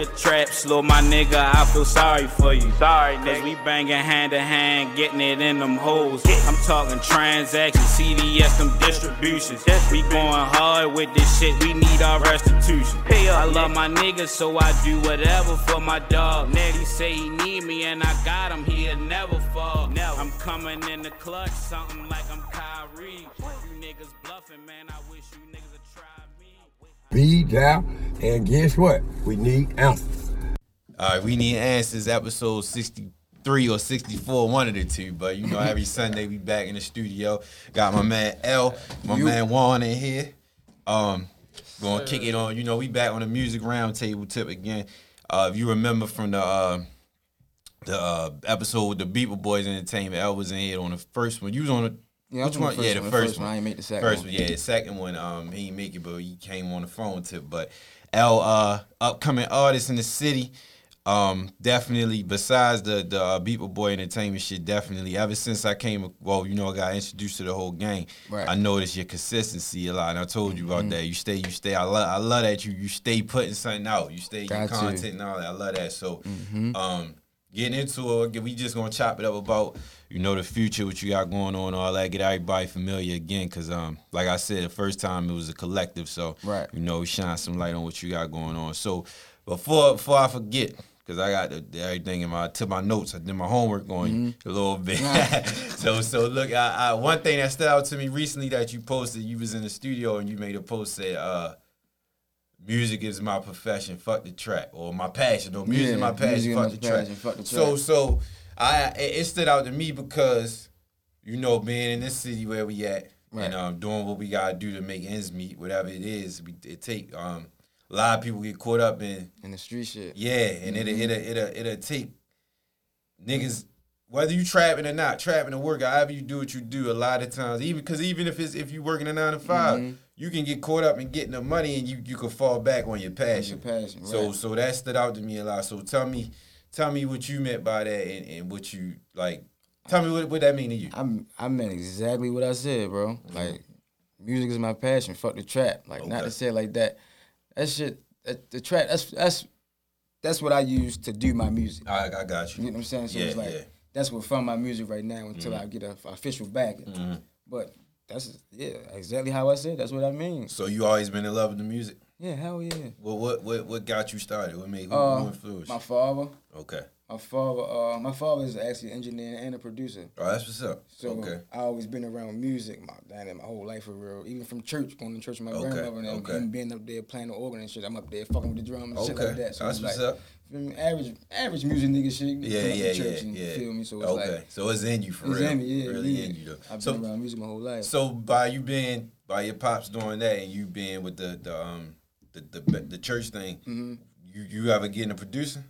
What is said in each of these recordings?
Your trap slow, my nigga, I feel sorry for you. Sorry, Cause we banging hand to hand, getting it in them holes. I'm talking transactions, CDS, them distributions. We going hard with this shit, we need our restitution. I love my niggas, so I do whatever for my dog. He say he need me, and I got him, he'll never fall. I'm coming in the clutch, something like I'm Kyrie. You niggas bluffing, man, I wish you niggas would try me. Be down, and guess what? We need answers. All right, we need answers. Episode sixty-three or sixty-four, one of the two. But you know, every Sunday we back in the studio. Got my man L, my man Juan in here. Um, gonna kick it on. You know, we back on the music roundtable tip again. Uh, if you remember from the uh, the uh, episode with the Beeple Boys Entertainment, L was in here on the first one. You was on the Yeah, which one? the yeah, the one, first, one. I ain't make the second First one. yeah, the second one. Um, he didn't make it, but he came on the phone tip. But L, uh, upcoming artist in the city. Um, definitely. Besides the the uh, Beeple Boy Entertainment shit, definitely. Ever since I came, well, you know, I got introduced to the whole gang. Right. I noticed your consistency a lot, and I told you Mm-hmm. about that. You stay, you stay. I love, I love that you you stay putting something out. You stay your Got to. content and all that. I love that. So, Mm-hmm. um, getting into it, we just gonna chop it up about you know the future, what you got going on, all that. Get everybody familiar again, cause um, like I said, the first time it was a collective, so Right. you know, shine some light on what you got going on. So before before I forget. Cause I got the, the everything in my to my notes. I did my homework on you a little bit. so so look, I, I one thing that stood out to me recently that you posted, you was in the studio and you made a post said, uh, music is my profession, fuck the trap, or my passion, or music Yeah, is my passion, fuck my the trap. passion, fuck the So trap. so I it, it stood out to me because you know being in this city where we at Right. and um doing what we gotta do to make ends meet, whatever it is, we it take um a lot of people get caught up in in the street shit. yeah, and it'll it'll it'll it'll take niggas whether you trapping or not, trapping or work, however you do what you do, a lot of times, even because even if it's if you working a nine to 5 Mm-hmm. You can get caught up in getting the money and you you can fall back on your passion. Your passion, So right. so that stood out to me a lot. So tell me tell me what you meant by that and, and what you like. Tell me what what that mean to you. I I meant exactly what I said, bro. Like, music is my passion. Fuck the trap. Like, not to say it like that. That shit. That, the trap. That's that's that's what I use to do my music. I, I got You you. know what I'm saying? So Yeah, it's like yeah. Mm-hmm. that's what fund my music right now until I get a official backing. But that's yeah, exactly how I said. That's what I mean. So you always been in love with the music. Yeah, hell yeah. Well, what what what got you started? What made who, Uh, who influenced? my father, Okay. My father, uh, my father is actually an engineer and a producer. Oh, that's what's up. So okay. I always been around music, my damn, my whole life for real. Even from church, going to church with my Okay, grandmother and okay. even being up there playing the organ and shit. I'm up there fucking with the drums and shit like that. So that's what's like, up. feel me? Average, average music nigga shit. Yeah, come up to yeah, yeah, and yeah. Feel me? So it's okay, like so it's in you for it's real. in me, yeah, really yeah. in you though. I've so, been around music my whole life. so by you being by your pops doing that and you being with the the um the the, the church thing, Mm-hmm. you you ever getting a producing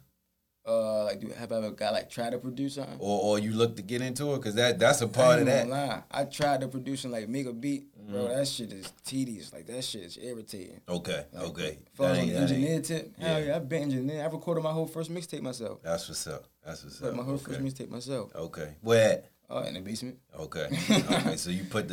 uh, like, do have I ever got like try to produce something? or or you look to get into it because that that's a part I of that. lie. I tried to produce and like make a beat, bro. Mm-hmm. That shit is tedious. Like that shit is irritating. Okay, okay. If I was That on ain't- the that ain't- engineer tip, hell yeah. yeah, I've been engineer. I recorded my whole first mixtape myself. That's what's up. That's what's Like up. my whole okay. first mixtape myself. okay. Where at? Uh, in the basement. Okay. okay. So you put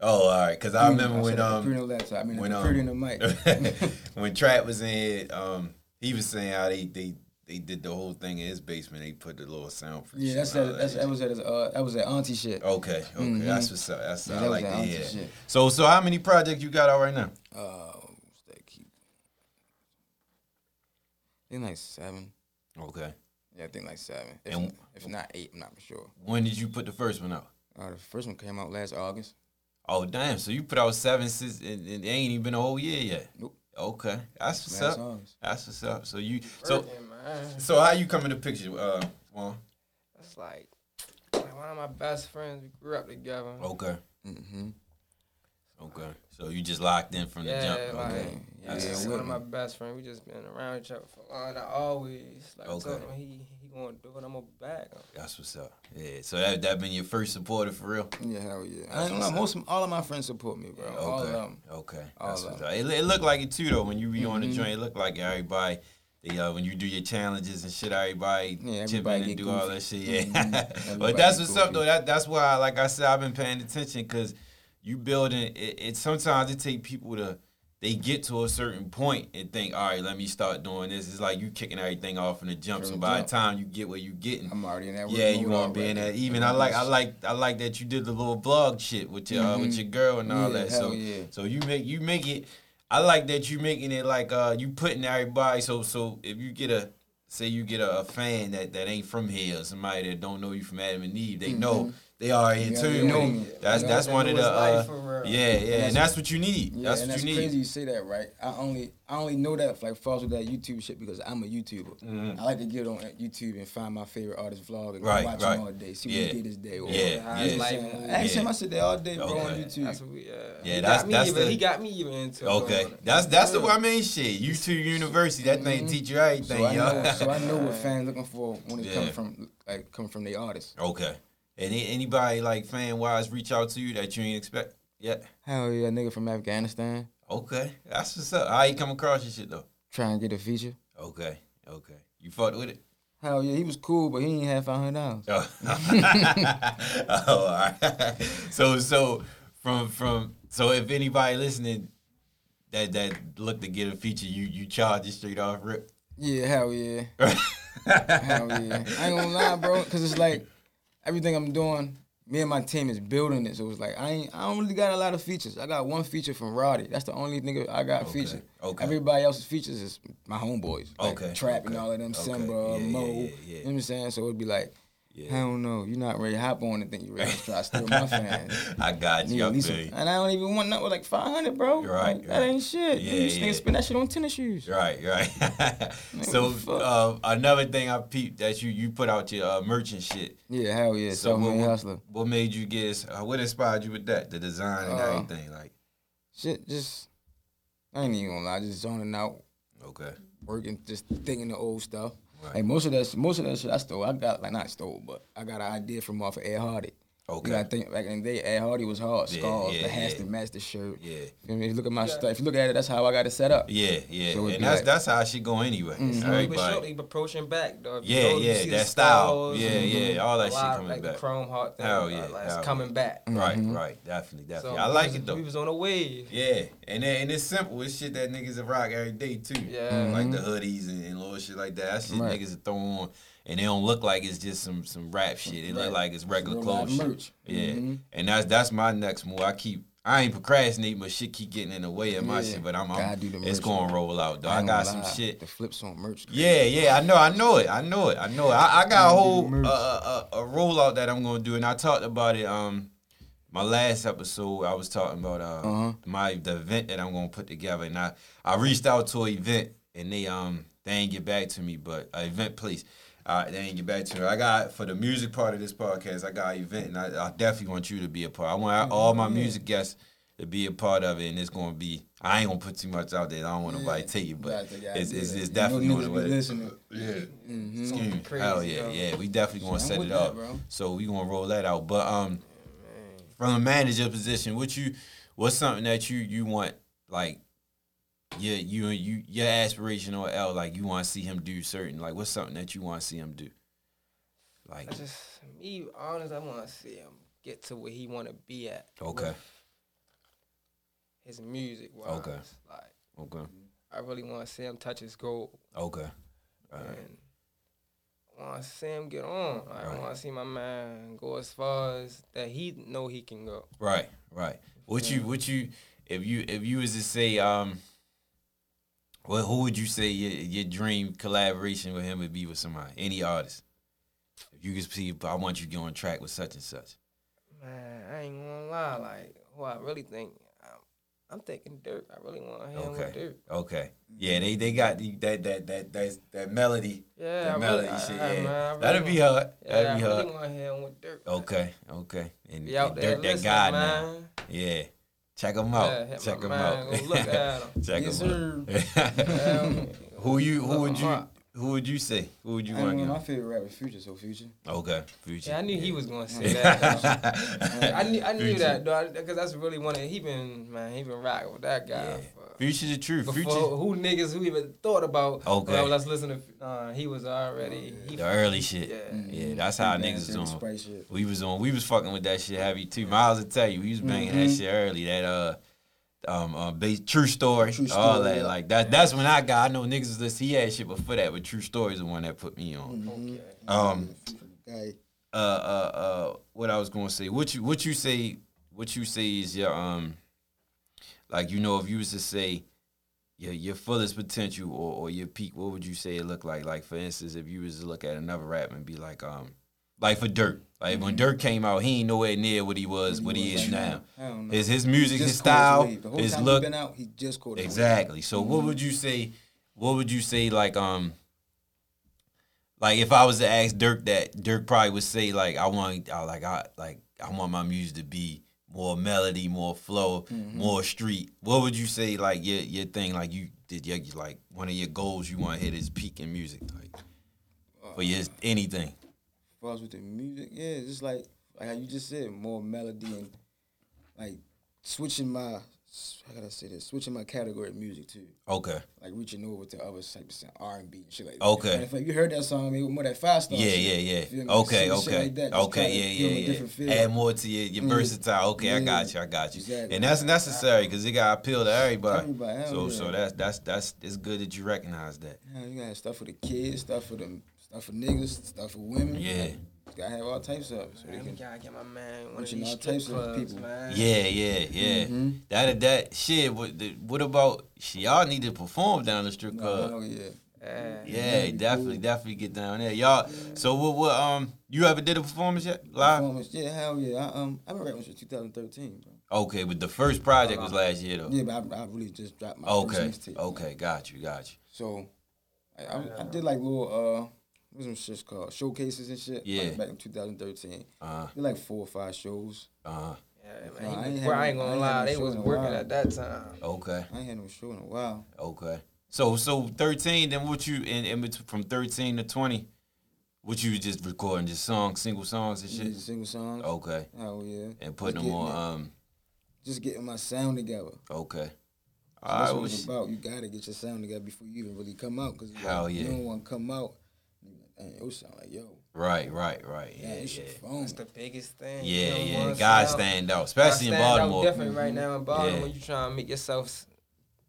the studio together and all the soundproof Yep. and all that shit. That's No, what's hell up. no. Oh, all right. a computer and a laptop. All right. Because I remember I when um a. I mean, when um and a mic. when Trap was in um, he was saying how they they they did the whole thing in his basement. They put the little soundproof. yeah, that's that. That's that was at his, uh that was at auntie shit. Okay, okay, Mhm. that's what's up. That's Yeah, I that like that hear. shit. So, so how many projects you got out right now? Uh, what's that keep? I think like seven. Okay. Yeah, I think like seven. If, And- if not eight, I'm not for sure. When did you put the first one out? Uh, the first one came out last August. Oh, damn. So you put out seven since and, and it ain't even been a whole year yet. Nope. Okay, that's what's Last up. August. That's what's up. So you so Working, so how you come in the picture? Uh, Juan? That's like, like one of my best friends. We grew up together. Okay. Mm-hmm. Okay. So you just locked in from the jump. like, Okay. yeah, That's yeah, one of my best friends. We just been around each other for a long. I always like Okay. told him he he gonna do it. I'm gonna back. That's what's up. Yeah. So that that been your first supporter for real. Yeah, hell yeah. That's I ain't gonna lie, what's most of, all of my friends support me, bro. All of Okay. them. Okay. All That's of what's them. up. It, it looked like it too though when you be on the Mhm. joint. It looked like everybody. They, uh, when you do your challenges and shit, everybody Yeah, chip everybody in and get do all that shit. Yeah, Mhm. but that's get what's up though. That that's why, like I said, I've been paying attention because you building it, it sometimes it take people to they get to a certain point and think, all right, let me start doing this. It's like you kicking everything off in the jump. So the by the time you get where you're getting, I'm already in that. yeah, you gonna be in that. Even I like I like I like that you did the little vlog shit with your uh, with your girl and all Mm-hmm. Yeah, that. So yeah. so you make you make it. I like that you making it like uh you putting everybody. So so if you get a say you get a, a fan that that ain't from here or somebody that don't know you from Adam and Eve, they know they are in Mm-hmm. Yeah, tune. they know me. it. That's Yeah, that's one of the uh, life for real. yeah yeah, and that's what you need. Yeah, that's and what that's you crazy need. you say that, right? I only I only know that like falls with that YouTube shit because I'm a YouTuber. Mm-hmm. I like to get on YouTube and find my favorite artist vlog and Right, watch right. him all day, see Yeah. what he did this day. Or, Yeah, You I'm yeah. saying? Yeah. I ask him, Yeah. I sit there all day, bro, on YouTube. That's what we, uh, Yeah, he that's- got me that's even, the- he got me even into Okay, bro. that's that's the I mean shit. YouTube University, that thing teach you everything, so I yo. know, so I know what fans looking for when it's Yeah. coming from like coming from the artist. Okay. Any anybody like fan wise reach out to you that you ain't expect yet? Hell yeah, nigga from Afghanistan Okay, that's what's up. How you come across your shit though? trying to get a feature. Okay, okay. You fucked with it? Hell yeah, he was cool, but he ain't have five hundred dollars. Oh, oh all right. So so from from so if anybody listening that that look to get a feature, you you charge it straight off rip. Yeah, hell yeah. Hell yeah. I ain't gonna lie, bro, because it's like everything I'm doing, me and my team is building it. So it's like I ain't I don't really got a lot of features. I got one feature from Roddy. That's the only nigga I got Okay, featured. okay. Everybody else's features is my homeboys. Like Okay, Trap and all of them, okay. Simba, Yeah, Mo. yeah, yeah. You know what I'm saying? So it'd be like, Yeah. I don't know, you're not ready to hop on and think you're ready to try to steal my fans. I got you. at I feel some- you. and I don't even want nothing with like 500, bro. Right, Like, That right. ain't shit. Yeah, you yeah. spend that shit on tennis shoes. Right, right. so what the fuck? uh, another thing I peeped that you you put out your uh, merchant shit. Yeah, hell yeah. So what, what, hustler. what made you get? Uh, what inspired you with that? The design and Uh, everything. Like, Shit, just I ain't even gonna lie, just zoning out, okay, working, just thinking the old stuff. Right. Like most of that, most of that shit I stole. I got like not stole, but I got an idea from off of Ed Hardy. Okay. You gotta think back in the day, Ed Hardy was hard. Yeah, Scarves, yeah, the hats, yeah. the match, the shirt. yeah, I mean, if you look at my stuff. If you look at it, that's how I got it set up. yeah, yeah. So and that's like- that's how she go anyway. Mhm. He was Everybody. shortly approaching back though. If you Yeah, you yeah, that style. Yeah, and yeah, all that a shit coming like back. The chrome heart thing. Hell uh, yeah, like, it's coming back. Right, Mm-hmm. right, definitely, So definitely. I like was- it though. We was on a wave. Yeah, and then, and it's simple. It's shit that niggas rock every day too. Yeah. like the hoodies and, and little shit like that. That's shit Right. niggas throw on, and they don't look like it's just some some rap shit. It look like it's regular Real clothes. live shit. merch. Yeah, Mhm. and that's that's my next move. I keep. I ain't procrastinating, but shit keep getting in the way of my Yeah. shit. But I'm, Gotta I'm do the it's gonna roll out though. I ain't got gonna some shit. The flips on merch. Yeah, yeah, I know, I know it, I know it, I know it. I, I got a whole merch. uh, uh, a rollout that I'm gonna do, and I talked about it. Um, my last episode, I was talking about uh Uh-huh. my the event that I'm gonna put together, and I I reached out to an event, and they um they ain't get back to me, but uh, event please. Uh, they ain't get back to me. I got for the music part of this podcast. I got an event, and I, I definitely want you to be a part. I want all my music guests to be a part of it, and it's gonna be. I ain't gonna put too much out there. I don't want nobody to take it, but Got it's it's, it's definitely on niggas the be way. listening. Yeah. Mhm. Excuse me. Crazy, Hell yeah, yo. yeah. We definitely gonna I'm set with it that, up. bro. So we gonna roll that out. But um, from a manager position, what you what's something that you you want like yeah you you your aspiration or L like you want to see him do certain like what's something that you want to see him do. Like I just me honest, I want to see him get to where he want to be at. okay, His music, wise. Okay. Like okay, I really want to see him touch his goal, okay. All right. and want to see him get on. Like, Right. I want to see my man go as far as that he know he can go. Right, right. What you what you if you if you was to say um well who would you say your your dream collaboration with him would be with somebody? Any artist. If you could see I want you to get on track with such and such. Man, I ain't gonna lie. Like who I really think. I'm, thinking Dirt. I really want him with Okay. Dirt. Okay. Yeah, they they got the, that that that that that melody. Yeah, that I melody really, shit. Yeah. man, really That'd be hard. Yeah, That'd be I hard. really want him with Dirt. Okay, okay. And, Be out and there Dirt that guy now. Yeah. Check him out. Yeah, Check him man, out. look at him. Check Yes, him out. Um, who you who Look would you up. Who would you say? Who would you I want know to my give? favorite rapper is Future, so Future. Okay, Future. Yeah, I knew he was gonna say that. I knew I knew Future. that though, because that's really one of he been man he been rocking with that guy. Yeah. Future's the truth. before Future. who niggas who even thought about Okay. when I was listening to uh, he was already he, The early shit. Yeah. Yeah, that's how Yeah, niggas was Dirty on. Shit. We was on. We was fucking with that shit heavy too. Miles will tell you, we was banging that shit early. That uh, um, uh, base, true story, True all that. yeah. Like that. That's when I got. I know niggas was listen. He had shit before that, but True Story is the one that put me on. Okay. Um, Guy. uh, uh, uh, what I was gonna say. What you, what you say, what you say is your um, like you know, if you was to say your your fullest potential or, or your peak, what would you say it looked like? Like for instance, if you was to look at another rap and be like um, like for Durk, like when Durk came out, he ain't nowhere near what he was, what he was is right now. I. His his music, his style, wave. The whole his look, been out, he just caught. Exactly. So Mm-hmm. what would you say? What would you say? Like um, like if I was to ask Durk that, Durk probably would say like I want, I like I like I want my music to be more melody, more flow, Mm-hmm. more street. What would you say? Like your your thing? Like you did your like one of your goals you want to hit is peak in music, like for your anything. Far as with the music, yeah, just like like how you just said, more melody and like switching my how gotta say this, switching my category of music too. Okay. Like reaching over to other types of R and B and shit like that. Okay. And if you heard that song, maybe more that five star. Yeah, shit, yeah, yeah. Okay, shit okay, like that, okay, yeah, give 'em a yeah, yeah. feel. Add more to your, your Mhm. versatile. Okay, I got you, I got you. Exactly. And that's necessary because it got appeal to everybody. Everybody, so, yeah. so that's that's that's it's good that you recognize that. Yeah, you got stuff for the kids, stuff for them, stuff for niggas, stuff for women. Yeah. Gotta have all types of it so Man, can. gotta get my man one of these all strip types of people. man. Yeah, yeah, yeah. Mhm. That that shit. What, the, what about? Shit, y'all need to perform down the strip club. Oh yeah. Yeah. yeah, that'd definitely, cool. definitely get down there, y'all. So what? What? Um, you ever did a performance yet? Live? Performance, yeah, hell yeah. I, um, I've been rapping since 2013, bro. Okay, but the first project was last year though. Yeah, but I, I really just dropped my Okay, first mixtape. okay, got you, got you. So, I, I, I did like little uh, what's some shit called showcases and shit. Yeah. like back in 2013. Uh, Did like four or five shows. uh, Yeah, man. I He ain't was, I ain't gonna ain't lie, had they was working at that time. okay. I ain't had no show in a while. Okay. So so thirteen, then what you in, in between from thirteen to twenty, what you was just recording just songs, single songs and Yeah, shit. single songs. Okay. Hell yeah. And putting Just them getting on it- um Just getting my sound together. okay. So All that's right, what it's about. You gotta get your sound together before you even really come out. Cause Hell like, yeah. you don't want to come out. And be like, it sound like yo. Right, right, right. Yeah, Yeah, this yeah. shit phone. That's the biggest thing. Yeah, You know, yeah. once God stand out, gotta especially in stand out Baltimore. Definitely right now in Baltimore Yeah. when you trying to make yourself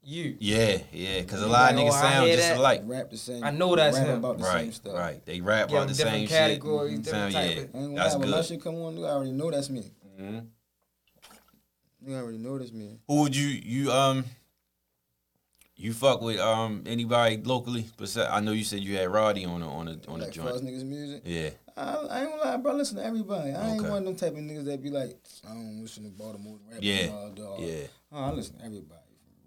you. Yeah, yeah, because a You lot of niggas oh, sound just that. alike. Rap the same. I know that's him. about the same Right, stuff. right. They rap about the same different shit. categories, Sound, different type yeah, of- I ain't gonna that's lie, when my good. shit come on, you already know that's me. Mhm. You already know that's me. Who would you you um you fuck with um anybody locally? Besides, I know you said you had Roddy on the on the on the like joint. niggas music. Yeah. I, I ain't gonna lie, bro. Listen to everybody. I ain't one of them type of niggas that be like, I don't listen to Baltimore rap. Yeah, Dog, dog. yeah. Oh, I listen to everybody.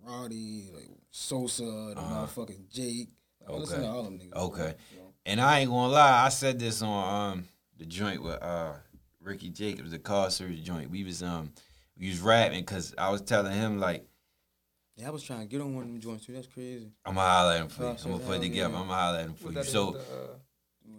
From Roddy, like Sosa, the motherfucking Jake. I listen to Uh-huh. Okay. all them niggas. Okay. You know? And I ain't gonna lie, I said this on um the joint with uh Ricky Jacobs, the car search joint. We was um we was rapping because I was telling him like Yeah, I was trying to get on one of them joints too. That's crazy. I'm gonna holler at him for you. I'm gonna put it together. I'm gonna holler at him for you. So the, uh,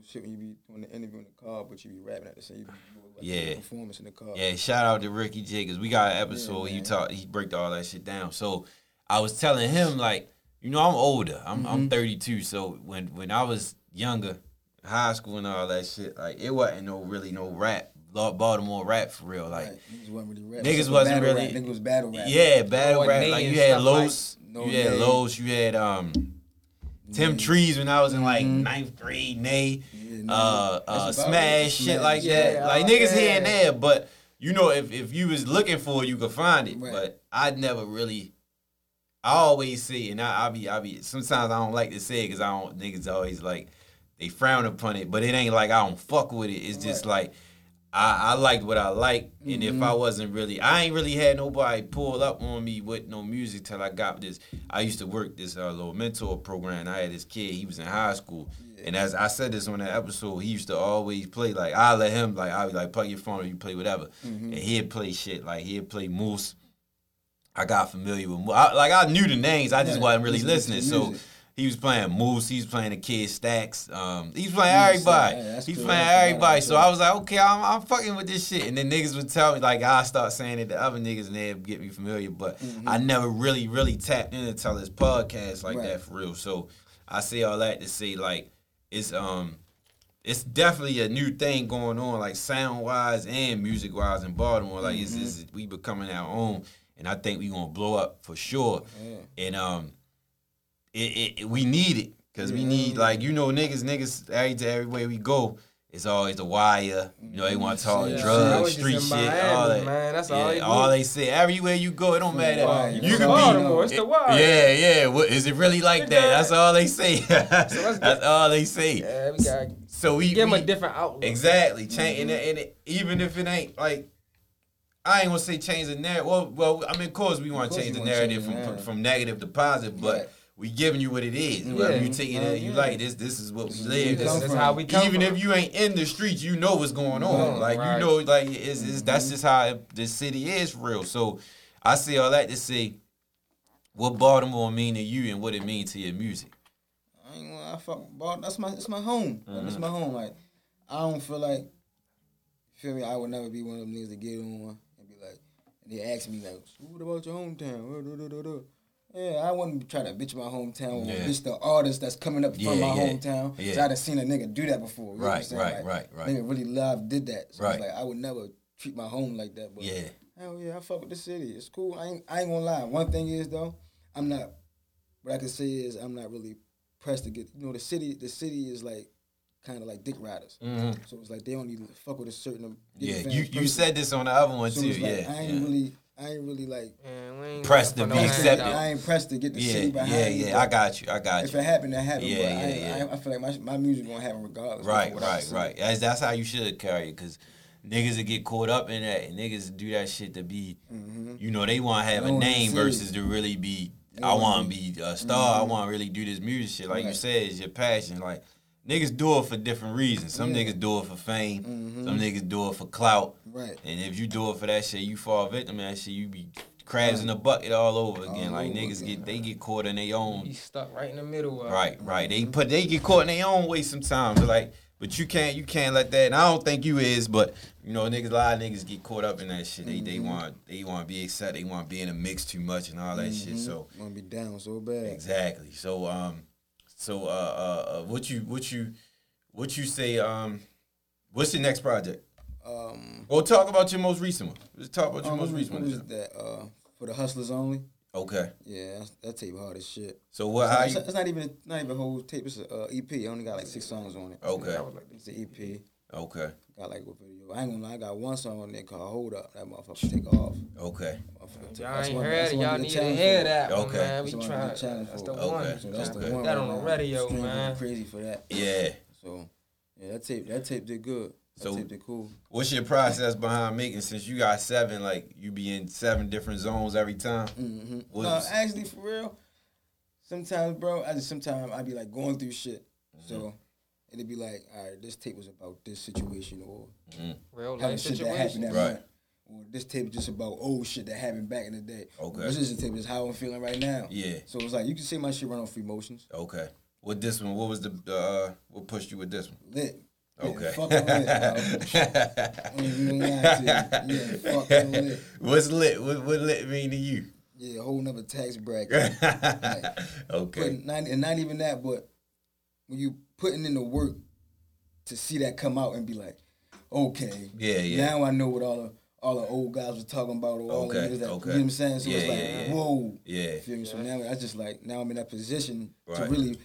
shit when you be doing the interview in the car, but you be rapping at the same. You be doing, like, Yeah. Performance in the car. Yeah, shout out to Ricky J because we got an episode. Yeah, he talked, he break all that shit down. So I was telling him like, you know, I'm older. I'm I'm Mm-hmm. 32. So when when I was younger, high school and all that shit, like it wasn't no really no rap, Baltimore rap for real. Like Right. Niggas wasn't really rap. Niggas Except wasn't battle really- Rap. Niggas was battle rap. yeah, battle Lord rap. Like you had stuff like- No you had Nay. Los, you had um Tim Trees when I was in like Mhm. ninth grade, Nay, Yeah, no, uh, uh, about. Smash, shit Smash. like Yeah, that. Like niggas here and there, but you know, if if you was looking for it, you could find it. Right. But I'd never really. I always say, and I, I be, I be. Sometimes I don't like to say it because I don't. Niggas always like they frown upon it, but it ain't like I don't fuck with it. It's just like I, I liked what I liked, and if Mm-hmm. I wasn't really, I ain't really had nobody pull up on me with no music till I got this. I used to work this uh, little mentor program. I had this kid, he was in high school, and as I said this on that episode, he used to always play like I let him like I was like plug your phone or you play whatever, Mm-hmm. and he'd play shit like he'd play Moose. I got familiar with I, like I knew the names, I just Right. wasn't really Listening listening. So music. He was playing Moose, he was playing the kid Stacks, um, he was playing Yeah, everybody. yeah, He's cool. playing everybody. So. I was like, okay, I'm, I'm fucking with this shit. And then niggas would tell me like I start saying it to other niggas and they'd get me familiar, but I never really, really tapped in until this podcast like Right. that for real. So I say all that to say like it's um it's definitely a new thing going on, like sound wise and music wise in Baltimore. Like it's, it's we becoming our own, and I think we gonna blow up for sure. And um, it, it, it- we need it because we need like you know niggas niggas every everywhere we go. It's always the wire, you know. They want to talk Yeah. Drugs, street shit, Miami, all that. man. That's yeah, all they do. all they say. Everywhere you go, it don't matter. You could the be Baltimore. It's the wire. yeah, yeah. What is it really like that? That's all they say. That's all they say. Yeah, we got So we give them a different outlook. exactly change mm-hmm. and, it- and it, even if it ain't like. I ain't gonna say change the narrative. Well, well, I mean, of course we want to change the narrative from, from negative. from negative to positive, but. We giving you what it is. Whether you Yeah. taking it, you Yeah. like this. This is what we live. This This is is- how we come even from. if you ain't in the streets, you know what's going on. Right. Like Right. you know, like it's, it's that's just how the city is for real. So I say all that to say, what Baltimore mean to you and what it mean to your music. I ain't gonna. I fuck. Ball, that's my. It's my home. Like, That's mm-hmm. my home. Like I don't feel like. you Feel me? I would never be one of them niggas to get on and be like, and they ask me like, "What about your hometown?" Yeah, I wouldn't try to bitch my hometown or Yeah. bitch the artist that's coming up Yeah, from my yeah, hometown. yeah. I done seen a nigga do that before. You know what I'm Right, right, Like, right, right. Nigga really live did that. So Right. it's like I would never treat my home like that. But Yeah. Hell yeah, I fuck with the city. It's cool. I ain't, I ain't gonna lie. One thing is though, I'm not. What I can say is I'm not really pressed to get. You know, the city. The city is like kind of like dick riders. Mm-hmm. So it's like they only fuck with a certain. Yeah, you you said this on the other one So too. like, yeah, I ain't yeah. really. I ain't really like. Man, Pressed to be accepted. I ain't pressed to get the city yeah, behind yeah, me, yeah. I got you. I got If you. If it happened, it happened. Yeah, but I, yeah, ain't- yeah. I, I feel like my, my music gonna happen regardless. Right, of what I right, right. That's, that's how you should carry it, cause niggas that get caught up in that, and niggas do that shit to be, mm-hmm. you know, they want to have a wanna name versus to really be. They I wanna be a star. I mm-hmm. want to really do this music shit. Like you said, it's your passion. Like niggas do it for different reasons. Some Yeah. niggas do it for fame. Some mm-hmm. niggas do it for clout. Right. And if you do it for that shit, you fall victim to that shit. You be crabs in the bucket all over again. All like over niggas again. get they get caught in their own. You stuck right in the middle of it. Right, right. They put they get caught in their own way sometimes. But like, but you can't you can't let that. And I don't think you is, but you know, niggas a lot of niggas get caught up in that shit. They they want they want to be accepted. They want to be in a mix too much and all that shit. So Gonna be down so bad. exactly. So um, so uh uh, uh what you what you what you say um, what's your next project? Um, Well, talk about your most recent one. Let's talk about your um, most recent what is one. that? Uh, for the hustlers only. Okay. Yeah, that tape hard as shit. So what? It's How not, you? it's not even not even a whole tape. It's an uh, EP. I only got like six songs on it. Okay. That was like It's an EP. Okay. Got like a video. I ain't gonna lie. I got one song on there called "Hold Up." That motherfucker take off. Okay. Motherfucker take- Y'all that's ain't one- heard that's it. one Y'all of the need to challenge hear for that one, Okay. man. We That's one of trying. the challenge That's the it. one. Okay. So that's the one. That right on the radio, Streams man. Crazy for that. Yeah. So yeah, that tape that tape did good. That So- tape cool. What's your process behind making? Since you got seven, like you be in seven different zones every time. Mm-hmm. No, was- actually, for real. Sometimes, bro, I just sometimes I'd be like going through shit. Mm-hmm. So it'd be like, all right, this tape was about this situation, or Real having life shit that happened that Right. month. Or this tape is just about old shit that happened back in the day. Okay. This is the tape is how I'm feeling right now. Yeah. So it's like you can see my shit run off emotions. Okay. With this one, what was the uh, what pushed you with this one? Lit. Okay. Yeah, fucking lit. bro. I ain't even gonna lie to you. Yeah, fucking lit. What's lit? What, what lit mean to you? Yeah, a whole nother tax bracket. okay. Not, and not even that, but when you putting in the work to see that come out and be like, okay, Yeah, yeah. Now I know what all the all the old guys were talking about, or all the Okay, niggas that okay. you know what I'm saying. So it's Yeah, like, yeah, yeah. whoa, Yeah. Feel me? So now I just like now I'm in that position to really,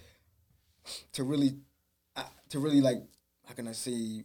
to really, to really like, how can I say?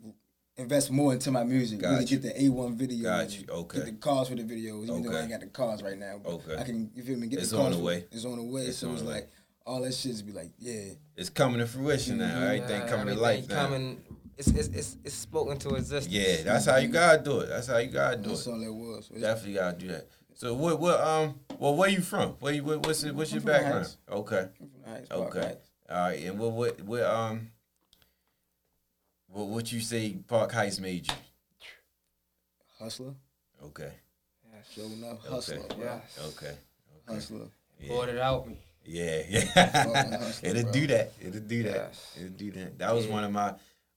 Invest more into my music. Got really you. get the A1 video. Got you. Okay. Get the cars for the videos. Even though Okay. I ain't got the cars right now. Okay. I can, you feel me? Get It's the on the way. It's on the way. It's so on it's the way. like all that shit just be like, yeah. It's coming to fruition now. Everything Yeah, coming to life now. Coming, it's, it's, it's, it's spoken to existence. Yeah, that's how you gotta do it. That's how you gotta do That's it. all that was. So it's- Definitely gotta do that. So what what um well where you from? Where you what, what's it, what's I'm your from background? Heights. Okay. I'm from Heights, Okay. Heights. All right. And what what what um what what you say Park Heights made you? Hustler. Okay. Yeah, showing up. Okay. Hustler. bro. Yes. Okay. Hustler. Yeah. Bought it out. me. Yeah, yeah. hustler, It'll bro. do that. It'll do that. Yes. It'll do that. That was one of my.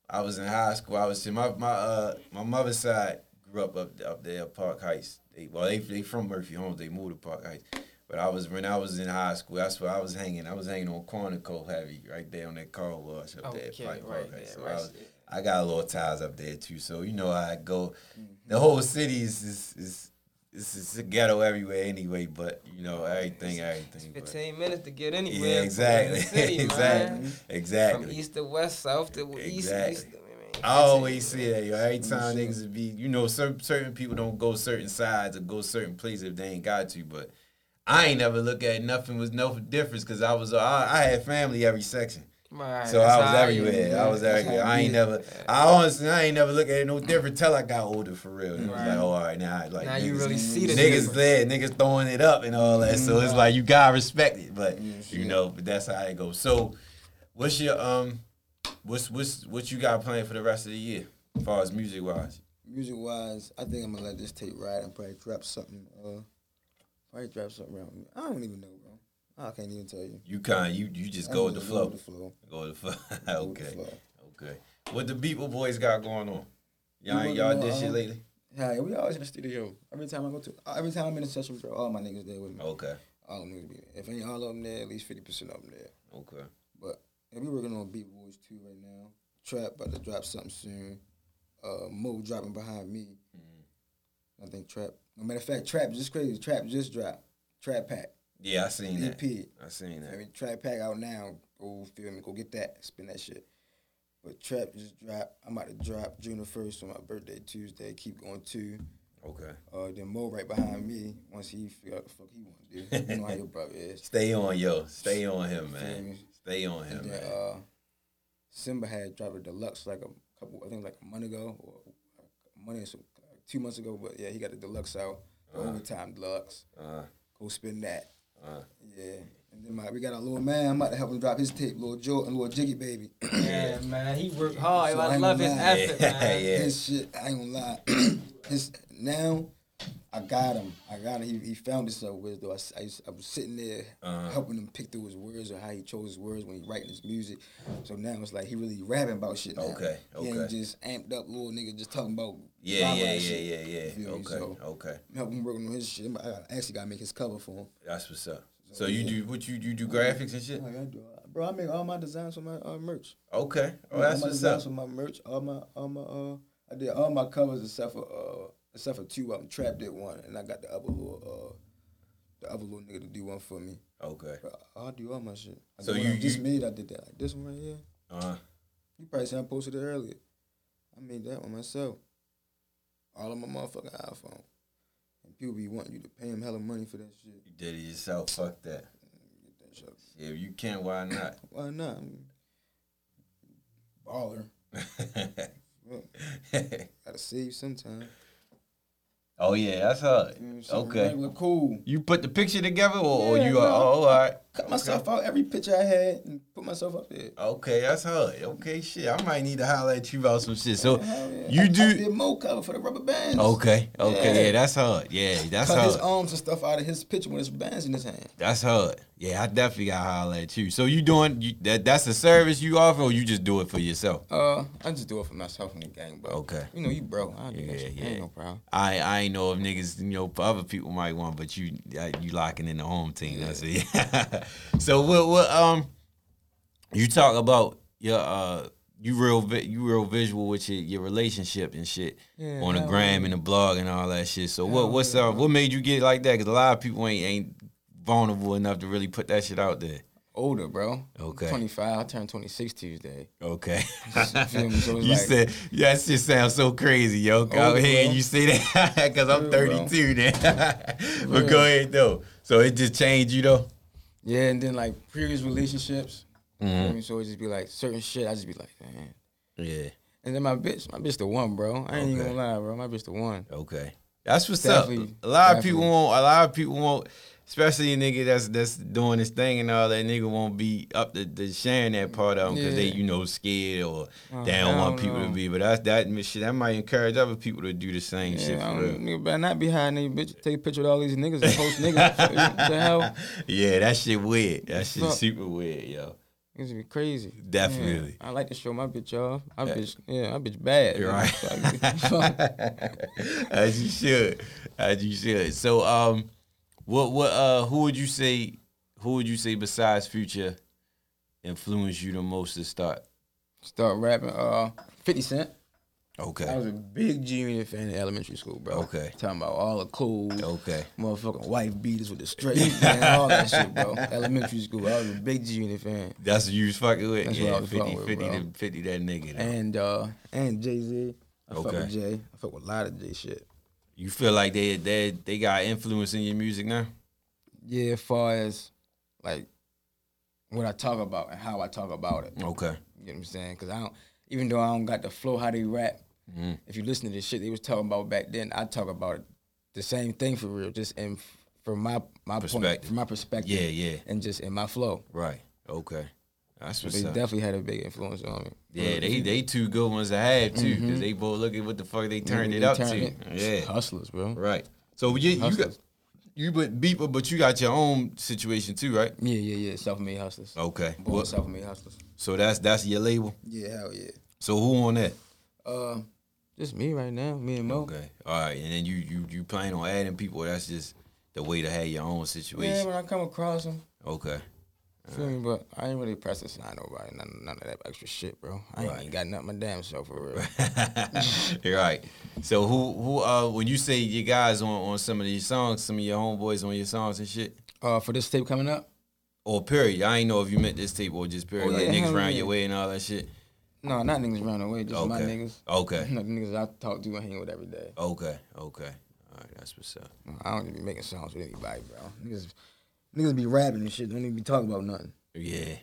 I was in high school. I was in my my uh my mother's side grew up up up there at Park Heights. They, well, they they from Murphy Homes. They moved to Park Heights. But I was when I was in high school. That's where I was hanging. I was hanging on Quantico heavy right there on that car wash up there. at Okay, Park right Heights. there, So I, right was, there. I got a little ties up there too. So you know I go. The whole city is is. is it's, it's a ghetto everywhere anyway, but you know everything, everything. but- 15 minutes to get anywhere. yeah, exactly, city, exactly, man. exactly. From east to west, south to east, Exactly. east. To, I always 15 say that, yo. Every time niggas would be, you know, certain certain people don't go certain sides or go certain places if they ain't got to. But I ain't never look at nothing was no difference because I was I, I had family every section. Right, So that's I was how everywhere. I was everywhere. I ain't never. I honestly, I ain't never look at it no different till I got older for real. It was Right. like, oh, all right, now, I like Now niggas, you really see the niggas there, niggas throwing it up and all that. So it's like you gotta respect it, but you know, but that's how it goes. So, what's your um, what's what's what you got planned for the rest of the year, as far as music wise? Music wise, I think I'm gonna let this tape ride and probably drop something. Uh, probably drop something around. I don't even know, bro. I can't even tell you. You kind you you just go with the flow. Go with the flow. Go with the flow. With the okay, flow. okay. What the Beeple Boys got going on? Y'all ain't y'all did shit um, lately? Yeah, we always in the studio. Every time I go to, every time I'm in the session, bro, all my niggas there with me. Okay, All them niggas be there. If ain't all of them there, at least fifty percent of them there. okay. But yeah, we working on Beat Boys too right now. Trap about to drop something soon. Uh, Mo dropping behind me. I think Trap. No matter of fact, Trap just crazy. Trap just dropped. Trap Pack. Yeah, I seen that. EP. I seen that. I that. mean, Trap Pack out now. Go feel me. Go get that. Spin that shit. But Trap just dropped. I'm about to drop June the first on my birthday Tuesday. Keep going too. Okay. Uh, then Mo right behind me. Once he figure out the fuck he want to do. You know how your brother is. Stay on yo. Stay on him, man. Stay on him, And then man. uh, Simba had dropped a deluxe like a couple, I think like a month ago or a month or so, like two months ago. But yeah, he got the deluxe out, the overtime deluxe. Uh, Go spin that. Uh. Yeah. And then my, we got our little man. I'm about to help him drop his tape, little Jordan, little Jiggy baby. Yeah, man, he worked hard. So I I love his lie. effort, Yeah, man. yeah. His shit, I ain't gonna lie. his now, I got him. I got him. He, he found himself with though. I, I, used- I was sitting there Uh-huh. helping him pick through his words or how he chose his words when he writing his music. So now it's like he really rapping about shit now. Okay, He ain't just amped up little nigga just talking about Yeah, yeah, yeah, shit. yeah, yeah. Me? Okay, So, okay. Helping him working on his shit. I actually gotta make his cover for him. That's what's up. So you do what you you do graphics and shit? Like I do, bro. I make all my designs for my uh, merch. Okay. Oh, all my what's designs up. for my merch. All my, all my, uh, I did all my covers except for, uh, except for two of them. Trap did one, and I got the other little, uh, the other little nigga to do one for me. Okay. But I'll do all my shit. Like So you- I just made, I did that. Like this one right here. Uh, You probably seen I posted it earlier. I made that one myself. All on my motherfucking iPhone. And people be wanting you to pay them hella money for that shit. you did it yourself. Fuck that. Get that shit. Yeah, if you can't, why not? Why not? I mean, baller. Gotta save sometime. Oh yeah, that's hard. You know, something Okay. Regular cool. You put the picture together, or, or Yeah, you are? Oh, all right. Cut myself out every picture I had and put myself up there. Okay, that's hard. Okay, shit. I might need to holler at you about some shit. So yeah. you I, I do. did Mo cover for the rubber bands. Okay, okay, Yeah. yeah, that's hard. Yeah, that's Cut his arms and stuff out of his picture with his bands in his hand. That's hard. Yeah, I definitely got holler at you. So you doing you, that? That's a service you offer, or you just do it for yourself? Uh, I just do it for myself and the gang, bro. Okay. You know, you bro. I do Yeah, that shit. yeah. Ain't no problem. I I ain't know if niggas, you know, other people might want, but you you locking in the home team. That's it. so what what um, you talk about your uh. You real vi- you real visual with your, your relationship and shit Yeah, on the gram and the blog and all that shit. So what what's uh what made you get like that? Because a lot of people ain't ain't vulnerable enough to really put that shit out there. Older, bro. Okay. 25. I turned 26 Tuesday. Okay. feel? So you like- said yeah, that shit sounds so crazy, yo. Older, hearing bro. you say that because I'm Real, bro. 32 then. but go ahead though. So it just changed you though. Yeah, and then like previous relationships. Mm-hmm. know I mean? So it just be like certain shit. I just be like, man. Yeah. And then my bitch, my bitch the one, bro. I ain't even gonna lie, bro. My bitch the one. Okay. That's what's Definitely, up. A lot of people won't. A lot of people want. Especially a nigga that's that's doing this thing and all that nigga won't be up to, to sharing that part of them because they you know scared or they don't want don't people to be. But that's that shit that might encourage other people to do the same Yeah, shit for real. nigga better not be hiding any bitch. Take a picture with all these niggas and post niggas. the hell? Yeah, that shit weird. That shit Fuck. super weird, yo. Niggas be crazy. Definitely. Yeah, I like to show my bitch off. My Yeah. bitch, yeah, my bitch bad. You're right. As you should. As you should. So um what what uh who would you say who would you say besides future influenced you the most to start? Start rapping. Uh, Fifty Cent. Okay. I was a big G Unit fan in elementary school, bro. Okay. Talking about all the cool, Okay. motherfucking wife beaters with the straight, man, all that shit, bro. Elementary school. I was a big G Unit fan. That's what you was fucking with? That's what I was 50, fucking with, 50, bro. to 50 that nigga. though. And uh, and Jay Z. I fuck with Jay. I fuck with a lot of Jay shit. You feel like they they they got influence in your music now? Yeah, as far as like what I talk about and how I talk about it. Okay. You know what I'm saying? Because I don't, even though I don't got the flow how they rap, Mm-hmm. if you listen to this shit they was talking about back then, I talk about it the same thing for real, just in from my my point, Perspective. from my perspective. Yeah, yeah. and just in my flow. Right. Okay. That's But what's they up. definitely had a big influence on me. Yeah, they they two good ones to have too, because they both look at what the fuck they turned it up to. Yeah, hustlers, bro. right. So you you got you but beeper, but you got your own situation too, right? Yeah, yeah, yeah. Self-made hustlers. Okay. Born What- self-made hustlers. so that's that's your label. Yeah, hell yeah. So who on that? Uh, just me right now, me and Mo. Okay. All right, and then you you you plan on adding people. That's just the way to have your own situation. Yeah, when I come across them, Okay. Feel me. But I ain't really pressed to sign nobody. None, none of that extra shit, bro. I ain't Right. got nothing my damn self for real. You're right. So who who uh when you say you guys on on some of these songs, some of your homeboys on your songs and shit, uh, for this tape coming up, or period. I ain't know if you meant this tape or just period, Oh, like niggas yeah. your way and all that shit. no, not niggas running way. just my niggas. Okay. The niggas I talk to and hang with every day. Okay. Okay. All right. That's what's up. I don't even be making songs with anybody, bro. Niggas, niggas be rapping and shit. Don't even be talking about nothing. Yeah.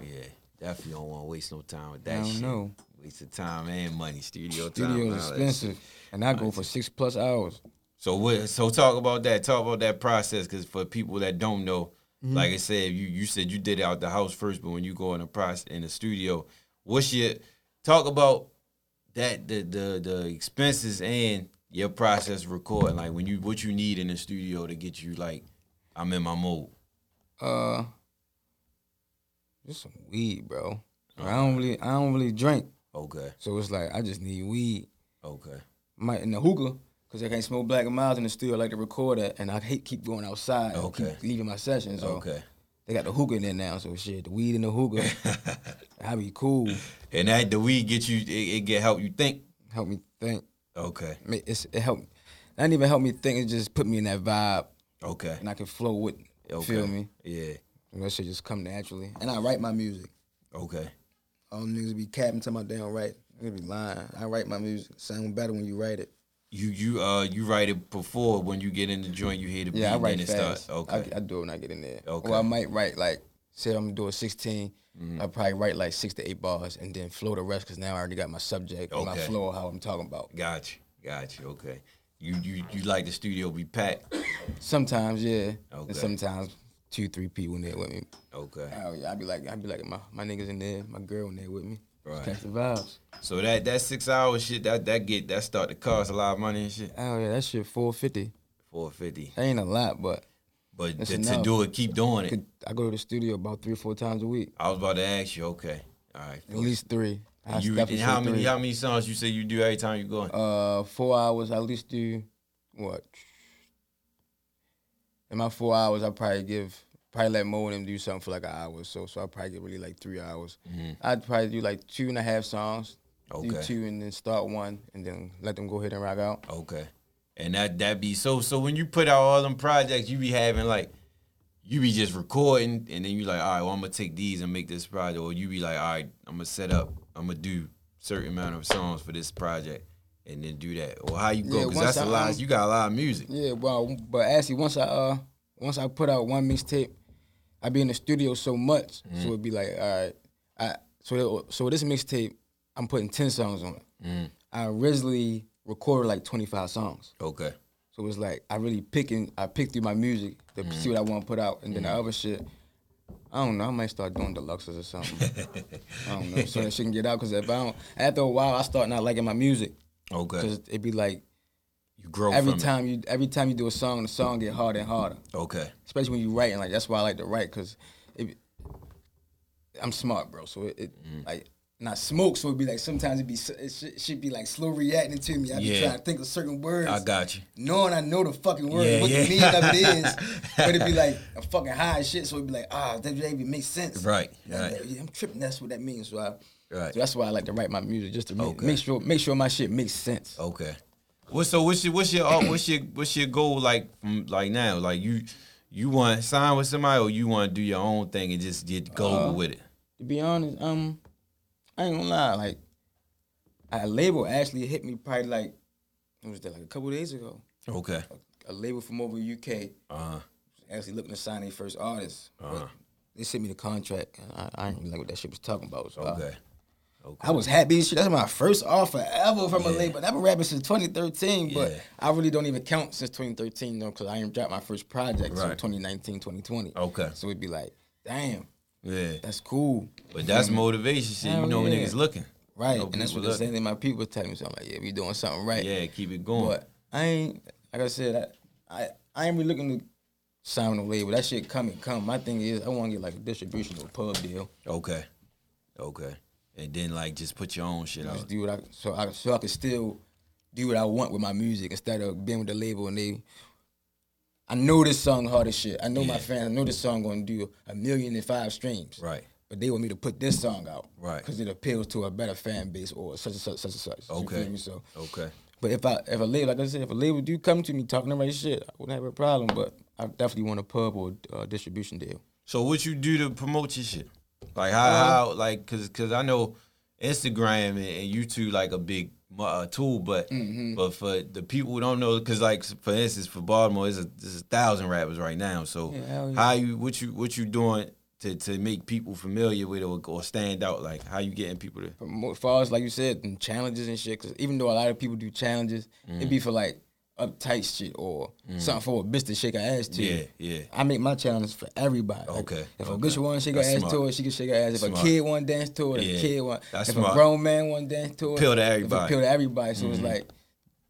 Yeah. Definitely don't want to waste no time with that. I don't shit. know. Waste of time and money. Studio time. Studio's and all that expensive, and I go for six plus hours. So what? So talk about that. Talk about that process, because for people that don't know, Mm-hmm. like I said, you you said you did it out the house first, but when you go in the process in the studio, what's your talk about that the the the expenses and your process recording, like when you what you need in the studio to get you like I'm in my mood. Uh, just some weed, bro. I don't really, I don't really drink, Okay, so it's like I just need weed. okay, Might in the hookah, cause I can't smoke Black and Milds in the studio. I like to record that, and I hate keep going outside. Okay. leaving my sessions. So okay. they got the hookah in there now. So shit, the weed in the hookah, I be cool. And that the weed get you it, it get help you think. Help me think. Okay, It's, it helped. Not even help me think. It just put me in that vibe, okay, and I can flow with. okay. Feel me? Yeah, And that shit just come naturally. And I write my music. okay. All niggas be capping to my damn right. Niggas be lying. I write my music. Sound better when you write it. You you uh you write it before when you get in the joint you hear the beat Yeah, I and write it fast. starts. Okay. I, I do it when I get in there. Okay. Or I might write like, say I'm gonna do a 16. Mm-hmm. I probably write like six to eight bars and then flow the rest because now I already got my subject and my Okay. flow of how I'm talking about. Gotcha, gotcha. Okay. You you you like the studio be packed. Sometimes, yeah. Okay. And sometimes two, three people in there with me. Okay. Hell yeah, I be like, I'd be like my, my niggas in there, my girl in there with me. Right. Catch the vibes. So that that six hour shit that that get that start to cost a lot of money and shit. Oh yeah, that shit 450. Four fifty. That ain't a lot, but But to, to do it, keep doing it. I go to the studio about three or four times a week. I was about to ask you. Okay. All right. At least three. You, and how many three. how many songs you say you do every time you go? in? Uh, four hours. I at least do what? In my four hours, I probably give probably let Mo and them do something for like an hour or so. So I probably get really like three hours. I'd probably do like two and a half songs. Do Mm-hmm. Okay. two and then start one and then let them go ahead and rock out. Okay. And that that be so so when you put out all them projects, you be having like you be just recording and then you like, all right, well I'm gonna take these and make this project, or you be like, all right, I'm gonna set up, I'm gonna do certain amount of songs for this project and then do that. Or how you go, because once that's a I, lot. um, you got a lot of music. Yeah, well, but actually, once I uh, once I put out one mixtape, I be in the studio so much, Mm-hmm. so it'd be like, all right, I so so this mixtape, I'm putting ten songs on it. Mm-hmm. I originally recorded like 25 songs, Okay. So it's like I really picking. I pick through my music to see what I want to put out, and then the other shit. I don't know. I might start doing deluxes or something. I don't know. So that shit can get out. Cause if I don't, after a while, I start not liking my music. Okay. Cause it be like You grow every time you every time you do a song, the song get harder and harder. Okay. Especially when you writing. Like that's why I like to write. Cause I'm smart, bro. So it, it Mm. like not smoke. So it'd be like sometimes it'd be it should, should be like slow reacting to me. I be Yeah. trying to think of certain words. I got you. knowing I know the fucking word, Yeah, what yeah. the meaning of it is, but it'd be like a fucking high shit. So it'd be like, ah, that even makes sense. Right, right. yeah, I'm tripping. That's what that means. So, I, Right. so that's why I like to write my music, just to make, Okay. make sure make sure my shit makes sense. Okay. What so what's your what's your uh, what's your what's your goal like from like now? Like you you want to sign with somebody or you want to do your own thing and just get global Uh, with it? To be honest, um, I ain't gonna lie. Like, a label actually hit me probably like, what was that like a couple days ago? Okay. A label from over UK Uh actually looking to sign their first artist. Uh-huh. They sent me the contract, and I, I didn't really like what that shit was talking about. So I- okay. Okay. I was happy. Shit, that's my first offer ever from a label. I've been rapping since 2013, but Yeah. I really don't even count since 2013 though, because I ain't dropped my first project until Right. 2019, 2020. Okay. So it'd be like, damn, Yeah. that's cool. But that's mm-hmm. motivation shit. You Hell know when yeah. niggas looking. Right, know and that's what the same thing my people tell me. So I'm like, yeah, we doing something right. Yeah, keep it going. But I ain't, like I said, I, I, I ain't really looking to sign a label. That shit come and come. My thing is, I want to get like a distribution or pub deal. Okay. Okay. And then like just put your own shit Just out. do what I so I so I can still do what I want with my music instead of being with the label and they. I know this song hard as shit. I know my fans. I know this song gonna do a million and five streams. Right. But they want me to put this song out. Right. Because it appeals to a better fan base or such and such, such and such. Okay. So, Okay. but if I if a label, like I said, if a label do come to me talking the right shit, I wouldn't have a problem. But I definitely want a pub or uh, distribution deal. So what you do to promote your shit? Like how, how like cause cause I know Instagram and, and YouTube like a big uh, tool, but Mm-hmm. but for the people who don't know, cause like for instance for Baltimore, there's a there's a thousand rappers right now. So Yeah, how you what you what you doing to to make people familiar with it or, or stand out? Like how you getting people to But as far as like you said, and challenges and shit, because even though a lot of people do challenges, it'd be for like uptight shit or something for a bitch to shake her ass to. Yeah, yeah. I make my challenge for everybody. Like, Okay, if a okay. bitch want to shake That's her ass smart. to it, she can shake her ass. If Smart. a kid want to dance to it, Yeah, a kid want, that's if smart. a grown man want to dance to it, Appeal to if everybody. Mm-hmm. Appeal to everybody. So it's like,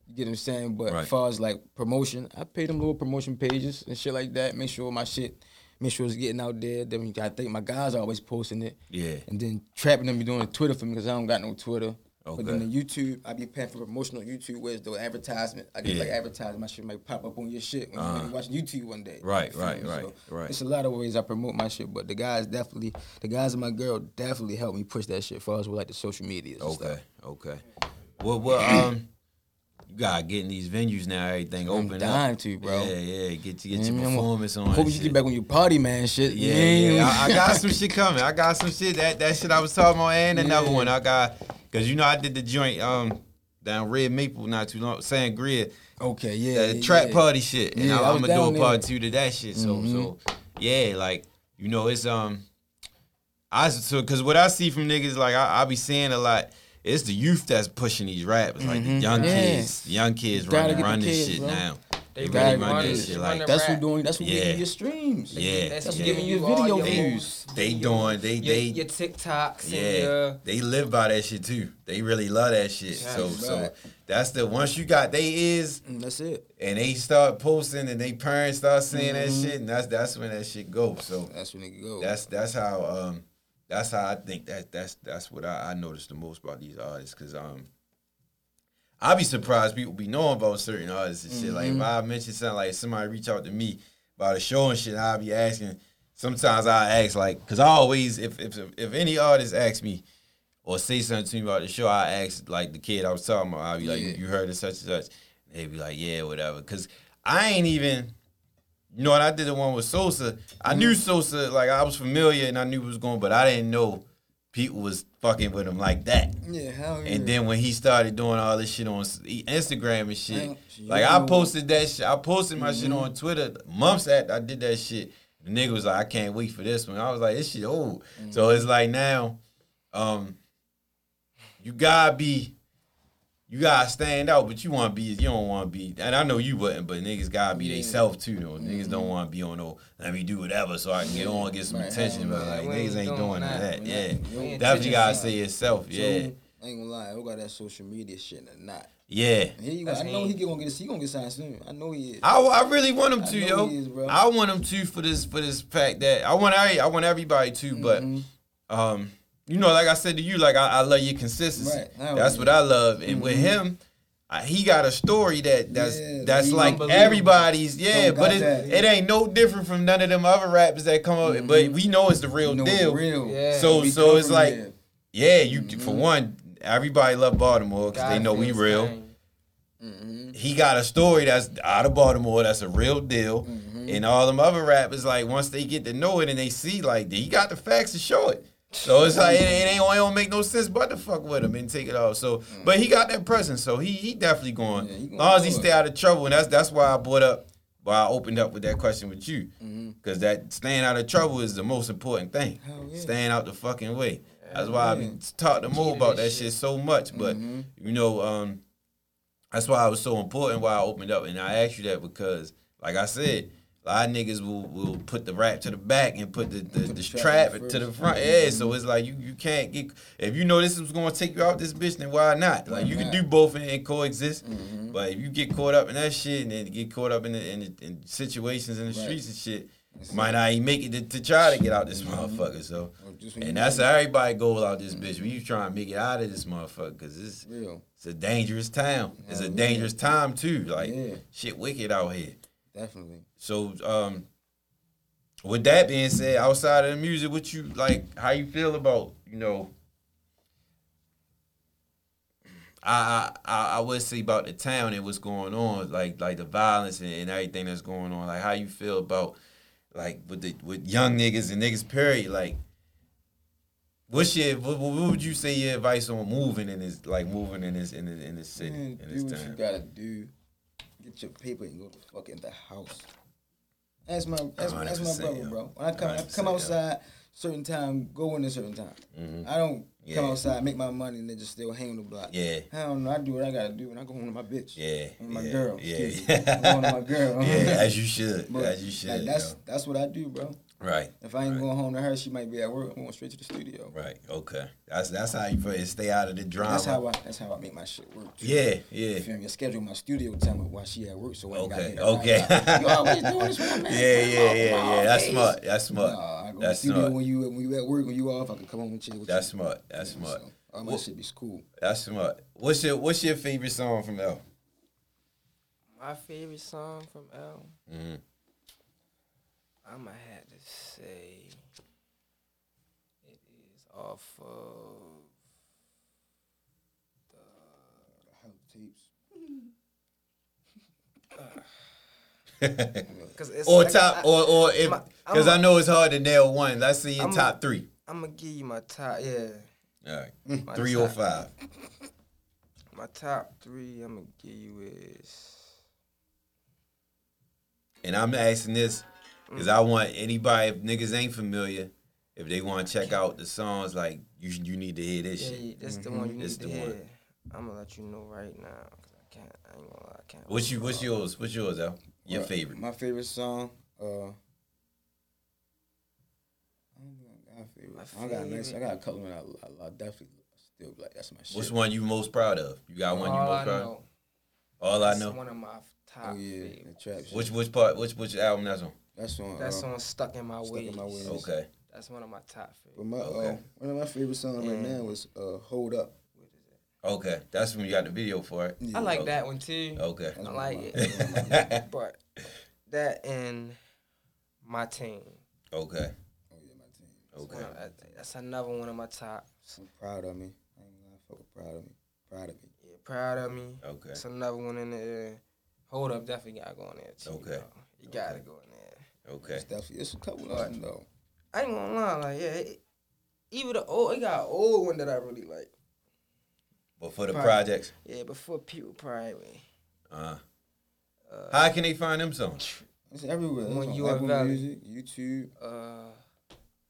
you get what I'm saying? But Right. as far as like promotion, I pay them little promotion pages and shit like that. Make sure my shit, make sure it's getting out there. Then I think my guys are always posting it. Yeah. And then trapping them be doing Twitter for me because I don't got no Twitter. Okay. But then the YouTube, I be paying for promotional YouTube where the advertisement. I get Yeah. like advertisement, my shit might pop up on your shit when Uh-huh. you're watching YouTube one day. Right, right, me? right, right. It's a lot of ways I promote my shit, but the guys definitely, the guys and my girl definitely help me push that shit far as with like the social media. Okay, okay. Well, well, um, you gotta get in these venues now. Everything I'm open dying up. to, bro. Yeah, yeah. Get to get You your know what I mean? performance on. Hope you shit. get back when you party, man. Shit. Yeah, You yeah. I I, I got some shit coming. I got some shit that that shit I was talking about, and another Yeah. one I got because you know I did the joint um down Red Maple not too long, Sangria, okay, yeah. that yeah, trap yeah. party shit, and Yeah, I, I'm gonna do a part two to that shit. So Mhm. so yeah, like you know it's um I so because what I see from niggas like I, I be seeing a lot. It's the youth that's pushing these rappers, like the young Mm-hmm. Kids, young kids running run this kids, shit bro. now. They really run this shit like That's what doing. That's what Yeah. getting your streams. Yeah, That's yeah. giving you video views. They doing they your, they your TikToks Yeah, and your they live by that shit too. They really love that shit. So, that's so that's the once you got they is Mm, That's it. and they start posting and they parents start saying that shit, and that's that's when that shit goes. So That's when it go. that's that's how um that's how I think that that's that's what I, I noticed the most about these artists because um I be surprised people be knowing about certain artists and shit. Like if I mention something like somebody reach out to me about a show and shit, I'll be asking. Sometimes I ask like because I always if if if any artist asks me or say something to me about the show, I ask like the kid I was talking about. I'll be like, Yeah. "You heard of such and such?" They be like, "Yeah, whatever." Because I ain't even. You know, when I did the one with Sosa, I Mm-hmm. knew Sosa, like I was familiar and I knew it was going, but I didn't know people was fucking with him like that. yeah, hell yeah. And then when he started doing all this shit on Instagram and shit, like I posted that shit, I posted my Mm-hmm. shit on Twitter months after I did that shit. The nigga was like, I can't wait for this one. I was like, this shit old. So Mm-hmm. it's like now, um, you gotta be you gotta stand out, but you want to be. You don't want to be. And I know you wouldn't, but niggas gotta be Yeah. they self too. Though niggas don't want to be on no. Let me do whatever so I can get on, get some Right, attention. But like We niggas ain't ain't doing doing that. that. We Yeah, ain't- we ain't definitely gotta attention say yourself. Yeah, So, I ain't gonna lie, who got that social media shit or not? yeah. Here you go. I know he gonna get he gonna get signed soon. I know he is. I, I really want him I to, know yo. he is, bro. I want him to for this for this fact that I want I, I want everybody to, but Mhm. um, you know, like I said to you, like I, I love your consistency. Right. Hell That's what I love, and with him. I, he got a story that that's Yeah, that's like everybody's yeah, Don't but it, that. it ain't no different from none of them other rappers that come up. But we know it's the real You know deal. it's real. Yeah. So We so it's like there. yeah, you for Mm-hmm. one, everybody love Baltimore because they know we real. Mhm. he got a story that's out of Baltimore that's a real deal. Mm-hmm. And all them other rappers, like once they get to know it and they see like he got the facts to show it. So it's like it, it ain't it don't make no sense but to fuck with him and take it off. So but he got that presence, so he he definitely going Mm. Yeah, he gonna long as he stay out of trouble. And that's that's why I brought up why I opened up with that question with you. Mm-hmm. Cause that staying out of trouble is the most important thing. Yeah. Staying out the fucking way. That's why I yeah. be talk to Mo about that shit shit. so much. But Mm-hmm. you know, um, that's why it was so important why I opened up. And I asked you that because, like I said, a lot of niggas will, will put the rap to the back and put the, the, the, the trap trap to the front. Yeah, so it's like you, you can't get if you know this is gonna take you out this bitch, then why not? Like you can do both and, and coexist. Mm-hmm. But if you get caught up in that shit and then get caught up in the, in, the, in situations in the Right. streets and shit, might not even make it to, to try to get out this motherfucker. So Or just when and that's how everybody goes out this bitch. When you trying to make it out of this motherfucker, cause it's it's real. it's a dangerous town. It's a Hell yeah. dangerous time too. Like Yeah. shit wicked out here. Definitely. So um with that being said, outside of the music, what you like how you feel about, you know I, I I would say about the town and what's going on, like like the violence and, and everything that's going on. Like how you feel about like with the with young niggas and niggas period, like what's your what, what would you say your advice on moving in this like moving in this in this, in this city Man, in do this what you gotta do. Get your paper and go fuck in the house. That's my that's, that's my brother, yo. bro. When I come I 100%, come yo. outside certain time, go in a certain time. Mm-hmm. I don't Yeah. come outside, make my money, and then just still hang on the block. Yeah. I don't know. I do what I gotta do, and I go home to my bitch. Yeah, And my yeah, girl. yeah, yeah. I'm going to my girl. Yeah, as you should, But, as you should. Like, that's yo. that's what I do, bro. Right. If I ain't right. going home to her, she might be at work. I'm going straight to the studio. Right. Okay. That's that's how you put it. Stay out of the drama. That's how I that's how I make my shit work. too. Yeah. You Yeah. feel me? I schedule my studio time while she at work, so I ain't gotta Okay. Okay. right. You always doing this one, man. Yeah. Yeah. Yeah. Yeah. That's smart. That's smart. Nah, I go to the That's studio smart. when you when you at work when you off. I can come home and chill with That's you. smart. That's smart. So, all my Well- shit be cool. That's smart. What's your What's your favorite song from L? My favorite song from L. Mhm. I'ma have to say it is off of Tapes. cause it's or like, top, I, or or if because I'm know it's hard to nail one. Let's see your I'm a- top three. I'm gonna give you my top. Yeah, All right. My Three or five. my top three. I'm gonna give you is And I'm asking this because I want anybody if niggas ain't familiar, if they want to check out the songs, like you you need to hear this yeah, shit. yeah, that's the one you This need to the one. hear. I'm gonna let you know right now. Cause I can't. I ain't gonna lie. I can't. What's you What's yours? What's yours, Al? Your Right. favorite? My favorite song. Uh, I don't think I got a favorite. I got a nice. I favorite- got a couple. I, I, I definitely still be like that's my shit. What's one you most proud of? You got one you most I proud of? know. All I know. one of my top. Oh yeah, the trap shit. Which which part? Which which album that's on? That's on. That uh, song stuck in my Stuck ways. in My Ways. Okay. That's one of my top But favorites. my Okay. uh, one of my favorite songs right now is uh, "Hold Up." Okay. That's when you got the video for it. Yeah. I like Okay. that one too. Okay. That's I like my- it. that's one of my- But that and my team. Okay. Oh yeah, my team. That's Okay. of- that- That's another one of my tops. I'm proud of me. I ain't gonna fuck proud of me. Proud of me. Yeah, proud of me. Okay. That's another one in there. Hold up, definitely gotta go in there too. Okay. though. You gotta go in there. Okay. It's definitely it's a couple of them though. I ain't gonna lie, like yeah, it, even the old, it got an old one that I really like. But for the Right. projects, Yeah, before people probably. uh, Uh, how can they find them songs? It's everywhere. It's When on you are Apple valid. Music, YouTube, uh,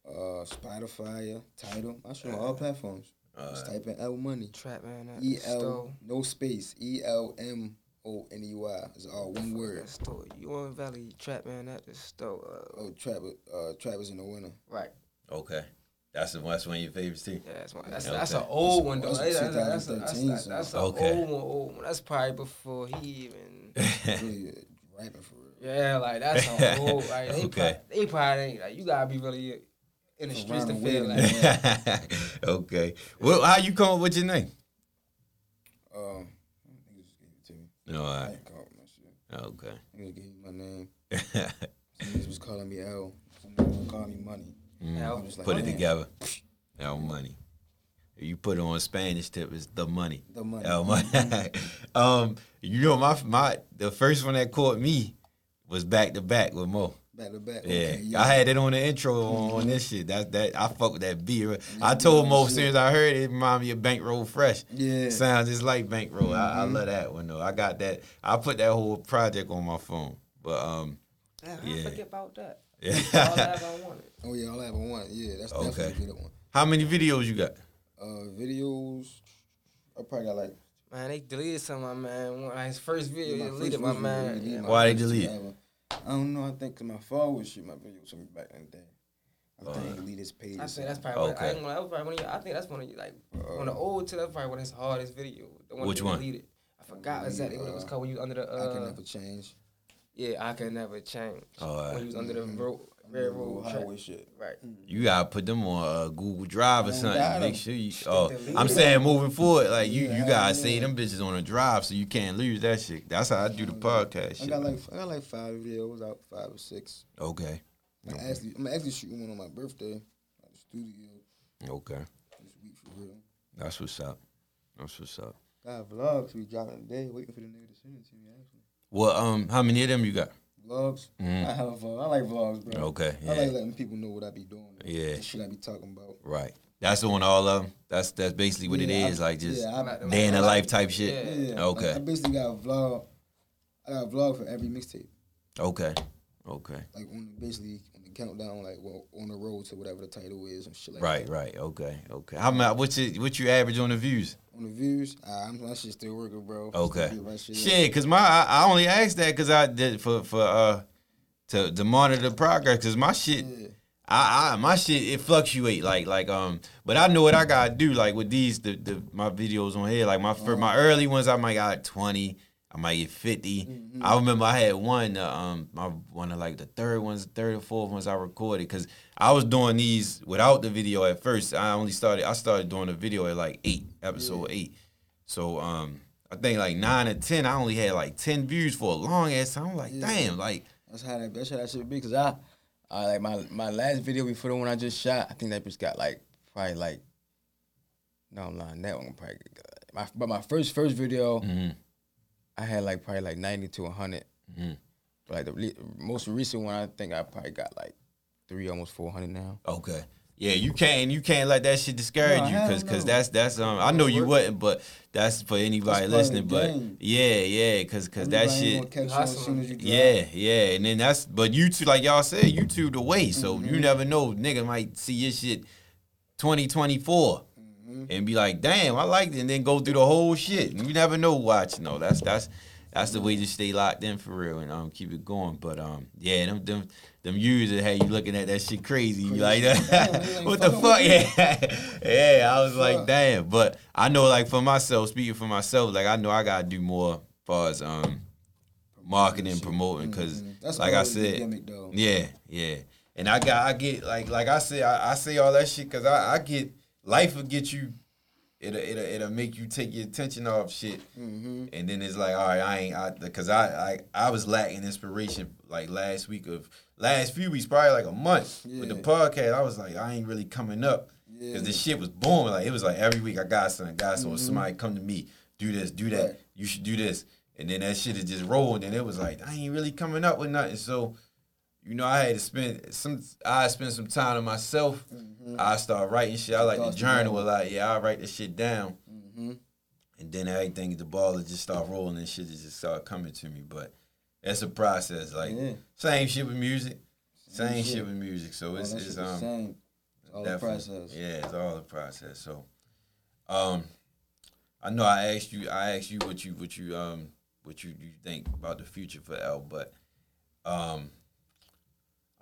uh, Spotify, Tidal. I show on all platforms. Uh, Just type in L Money. Trap man at E the store. no space. E L M O N E Y. It's all one word. That store. You on Valley Trap man at the store. Uh, Oh, Travis, uh, Travis in the winter. right. Okay. That's the that's one of your favorites too. Yeah, that's one. That's Okay. that's an old one though. That's That's that's that's, that's, that's, song. that's an Okay. old one. Old one. That's probably before he even. Really rapping for real. Yeah, like that's an old. Like they Okay. probably, they probably ain't like you gotta be really in the streets to feel like. man. okay. Well, how you come up with your name? Um, niggas just gave it to me. All I right. ain't call my shit. Okay. Niggas gave me my name. Some niggas was calling me L. Some niggas was calling me Money. L. I'm just like, put it man, together. El money. You put it on Spanish tip is the money. The money. El money. um, you know my my the first one that caught me was back to back with Mo. Back to back. Yeah, Okay, I had it on the intro on, on this shit. That that I fuck with that beat. I told Mo as soon as I heard it, it reminded me of Bankroll Fresh. Yeah. sounds just like Bankroll. I, I love that one though. I got that. I put that whole project on my phone. But um, Damn, Yeah. I forget about that. Yeah. All that I wanted. Oh yeah, all I ever want. Yeah, that's Okay. definitely a good one. how many videos you got? Uh, videos. I probably got like. Man, they deleted some of my man. One of his first video, my they first deleted my man. Yeah, my Why they first delete it? ever. I don't know. I think 'cause my father would shoot my videos from back in the day. I Uh, think he delete his page. I or say that's something. probably. One, I, Okay. ain't gonna, that was probably one of your, I think that's one of you like on the old to that's probably one of his hardest video. The one Which that one? Deleted. I forgot exactly what it was called when you was under the. Uh, I can never change. Yeah, I can never change. Oh, alright. When you was under the road, railroad track. highway shit. Right. You gotta put them on uh, Google Drive or don't something. got Make 'em. sure you. Oh, I'm saying moving forward, like you, Yeah, you gotta yeah. save them bitches on a drive so you can't lose that shit. That's how I do the podcast. I Shit. got like I got like five videos out, five or six. Okay, I'm actually I'm actually shooting one on my birthday at the studio okay, this week for real. that's what's up. That's what's up. Got vlogs we dropping today, waiting for the nigga to send it to me. Actually, Well, um, how many of them you got? Vlogs. Mhm. I have a. I like vlogs, bro. Okay, Yeah. I like letting people know what I be doing. Yeah. the shit I be talking about. right. That's on all of them. That's that's basically what it Yeah, I- Like just yeah, I- day in the life type shit. Yeah. Yeah, Okay. Like, I basically got a vlog. I got a vlog for every mixtape. Okay, okay. Like on the, basically on the countdown, like well, on the road to whatever the title is and shit like Right, that. right. Okay, okay. How much? What's it? What you average on the views? On the views, ah, I'm my shit still working, bro. Okay. Still get my shit. Shit, cause my I, I only asked that cause I did for for uh to to monitor the progress cause my shit Yeah. I, I my shit it fluctuate like like um but I know what I gotta do like with these the, the my videos on here like my fir- my early ones I might got twenty I might get 50 I remember I had one uh, um my one of like the third ones third or fourth ones I recorded cause I was doing these without the video at first I only started I started doing the video at like eight episode eight so um I think like nine or ten I only had like ten views for a long ass time I'm like Yeah. damn like That's how that. That's how that should be. Cause I, I like my my last video before the one I just shot. I think that just got like probably like. No, I'm lying. That one probably. Got, my but my first first video, mhm, I had like probably like ninety to hundred. mhm. But like the le- most recent one, I think I probably got like three, almost four hundred now. Okay. Yeah, you can't you can't let that shit discourage No, you because because that's that's um I know you Work. wouldn't but that's for anybody That's part of listening but yeah yeah because because that shit catch you as soon as you yeah yeah and then that's but YouTube like y'all said YouTube the way so Mm-hmm. you never know nigga might see your shit 2024 Mm-hmm. and be like damn I like it and then go through the whole shit. You never know watch no that's that's that's the way to stay locked in for real and um keep it going. But um yeah them them them users had you looking at that shit crazy you like that what the fuck? yeah. yeah I was like damn. But I know like for myself speaking for myself like I know I gotta do more as far as um marketing promoting because Mhm. That's like I said yeah yeah. And I got I get like like I say I, I say all that shit because I, I get life will get you it'll, it'll it'll make you take your attention off shit. Mm-hmm. and then it's like all right I ain't I because I, I I was lacking inspiration like last week of last few weeks probably like a month with the podcast. I was like I ain't really coming up. Because Yeah. the shit was booming. Like it was like every week I got something I got something. Somebody come to me do this do that. Mm-hmm. Right. you should do this. And then that shit is just rolled. And it was like I ain't really coming up with nothing. So you know, I had to spend some. I spend some time to myself. I start writing shit. I like to journal a lot. Yeah, I write the shit down, Mm-hmm. and then everything, the ball just start rolling and shit just start coming to me. But it's a process. Like Yeah. same shit with music. Same, Same shit. shit. with music. So All it's it's um same. It's all the process. Yeah, it's all the process. So Um, I know I asked you. I asked you what you what you um what you you think about the future for L, but um,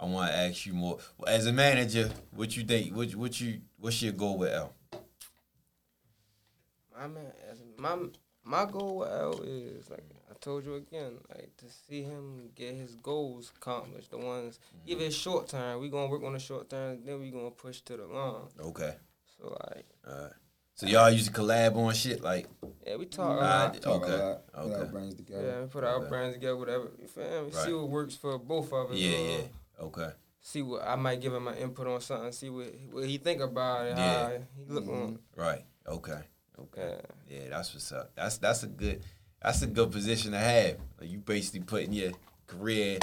I want to ask you more as a manager. What you think? What what you what's your goal with L? My man, as my my goal with L is like I told you again, like to see him get his goals accomplished. The ones mm-hmm. even short term, we gonna work on the short term, then we gonna push to the long. Okay. So like, All right. So y'all used to collab on shit like yeah, we talk. a Alright. lot. Talk Okay. a lot. Put our brains together. Yeah, we put our Okay. brands together, whatever. You feel me? See what works for both of us. yeah yeah okay See what I might give him my input on something. See what what he think about it. Yeah. How he look on. right okay okay Yeah. yeah that's what's up. That's that's a good that's a good position to have. Like you basically putting your career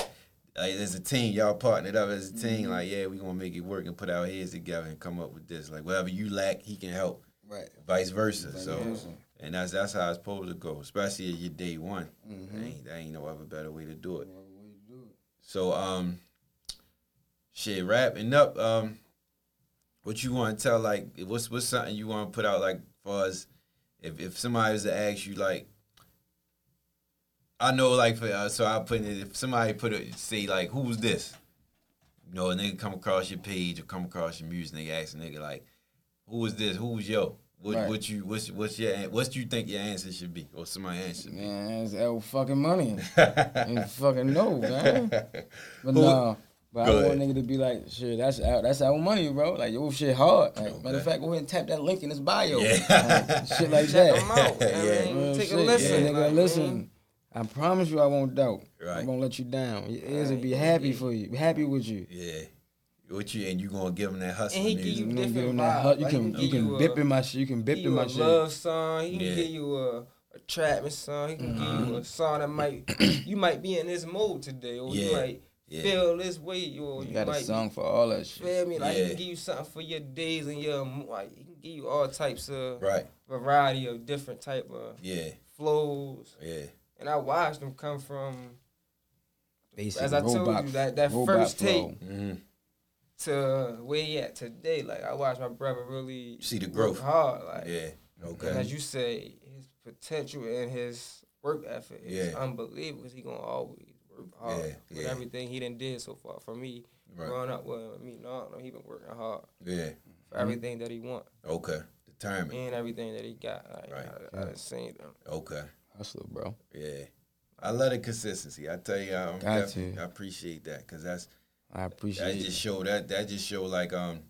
like as a team, y'all partnered up as a team. Mm-hmm. Like yeah, we gonna make it work and put our heads together and come up with this. Like whatever you lack, he can help. Right. Vice versa. Vice so versa. and that's that's how it's supposed to go, especially at your day one. Mm-hmm. That, ain't, that ain't no other better way to do it. Whatever way you do it. So um shit, wrapping up, um what you wanna tell like what's what's something you wanna put out like for us if if somebody was to ask you like I know like for uh, so I put it if somebody put it say like who's this? You know, a nigga come across your page or come across your music, nigga ask a nigga like, who is this? Who's yo? What Right. what you what's what's your what you think your answer should be? Or somebody answer should be? Man, that's L fucking money. you fucking know, man. But no, but Go I want ahead. nigga to be like, shit, that's our, that's our money, bro. Like, your shit hard. Like, Matter of fact, go ahead and tap that link in his bio. Yeah. Like, shit like Check that. him out. Yeah. I mean, Real take a listen. Yeah, nigga, like, listen. man. I promise you, I won't doubt. Right. I won't let you down. Your ears will be happy for you. Happy with you. Yeah. What you and you gonna give them that hustle And he give music? you You, gonna different give him that vibe. you Like, can he you can you bip in my shit. You can bip in my shit. love song. He can Yeah. give you a, a trapping song. He can give Mm-hmm. you a song that might you might be in this mode today, or you Yeah. might Yeah. feel this way, or You you, got a song for all that shit. feel me. Like he can give you something for your days and your mo- like he can give you all types of Right. variety of different type of Yeah. flows. Yeah. And I watched them come from Basic as I told you that that first flow. tape hmm to where he at today. Like I watched my brother really See the growth. hard. Like Yeah. And Okay. as you say, his potential and his work effort is Yeah. unbelievable because he gonna always work hard Yeah, with yeah. everything he done did so far. For me, Right. growing up with me, no, no, he been working hard Yeah. for everything that he want Okay. Determined. and everything that he got. Like, Right. I, I done seen them. Okay. Hustler, bro. Yeah. I love the consistency. I tell you, I'm Got definitely- to. I appreciate that because that's I appreciate. that appreciate just show that that just show like um.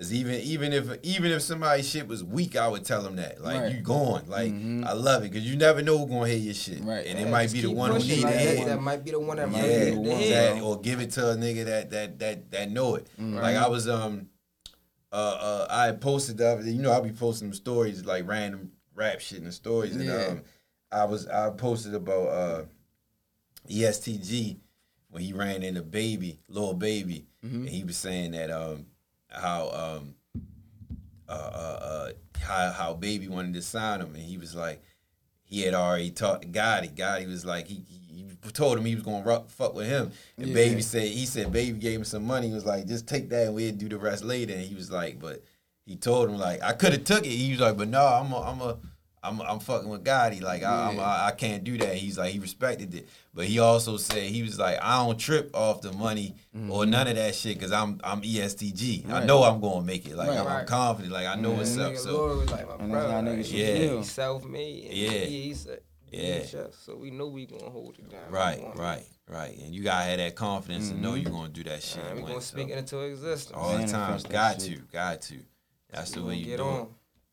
Is even even if even if somebody's shit was weak, I would tell them that like Right. you going like Mhm. I love it because you never know who's gonna hear your shit, Right. And it might be the one who need like to that. might be the one that Yeah, might Yeah, be the one, head. exactly. Or give it to a nigga that that that that know it. Like I was um uh uh I posted the other day, you know I'll be posting stories like random rap shit in the stories and Yeah. um I was I posted about uh ESTG when he ran into baby, Lil Baby, and he was saying that um how um uh, uh, uh, how how baby wanted to sign him, and he was like, he had already talked to Gotti. Gotti was like, he, he, told him he was gonna rock, fuck with him, and Yeah. baby said he said baby gave him some money. He was like, just take that and we'll do the rest later. And he was like, but he told him like I could have took it. He was like, but no, I'm a, I'm a I'm I'm fucking with Gotti. Like I, I'm, Yeah. I I can't do that. He's like he respected it, but he also said he was like I don't trip off the money or none of that shit because I'm I'm ESTG. I Mm-hmm. Know I'm gonna make it. Like Right. I'm, I'm Right. confident. Like I know what's up. So Lord was like my brother. like, Yeah. He's self-made. and Yeah. He's a Yeah. yeah. chef, so we know we gonna hold it down. right, right, right, and you gotta have that confidence and know you're gonna do that shit. Man, we when, gonna so, speak it into existence. all the time. Manifest Got to, got to. That's the way you get do on. it.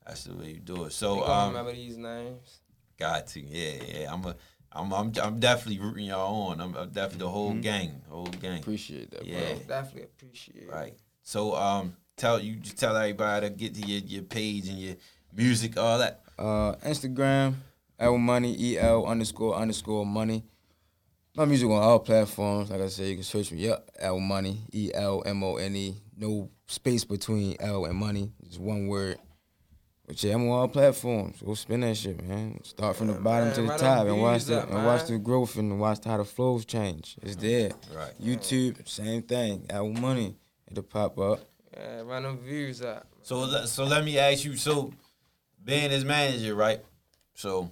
That's the way you do it. So gonna um, remember these names. got to, yeah, yeah. I'm a, I'm, I'm, I'm definitely rooting y'all on. I'm, I'm definitely the whole gang, whole gang. Appreciate that, Yeah. bro. Definitely appreciate. it. Right. So um, tell you just tell everybody to get to your, your page and your music, all that. Uh, Instagram, L Money, E L underscore underscore money. My music on all platforms. Like I said, you can search me up, L Money, E L M O N E. No space between L and money. It's one word. But yeah, on all platforms. Go spin that shit, man. Start from the bottom man, to the run top and watch the up, and watch the growth and watch how the flows change. It's there. Right. YouTube, same thing. L Money. It'll pop up. Yeah, run them views up. So so let me ask you. So being his manager, right? So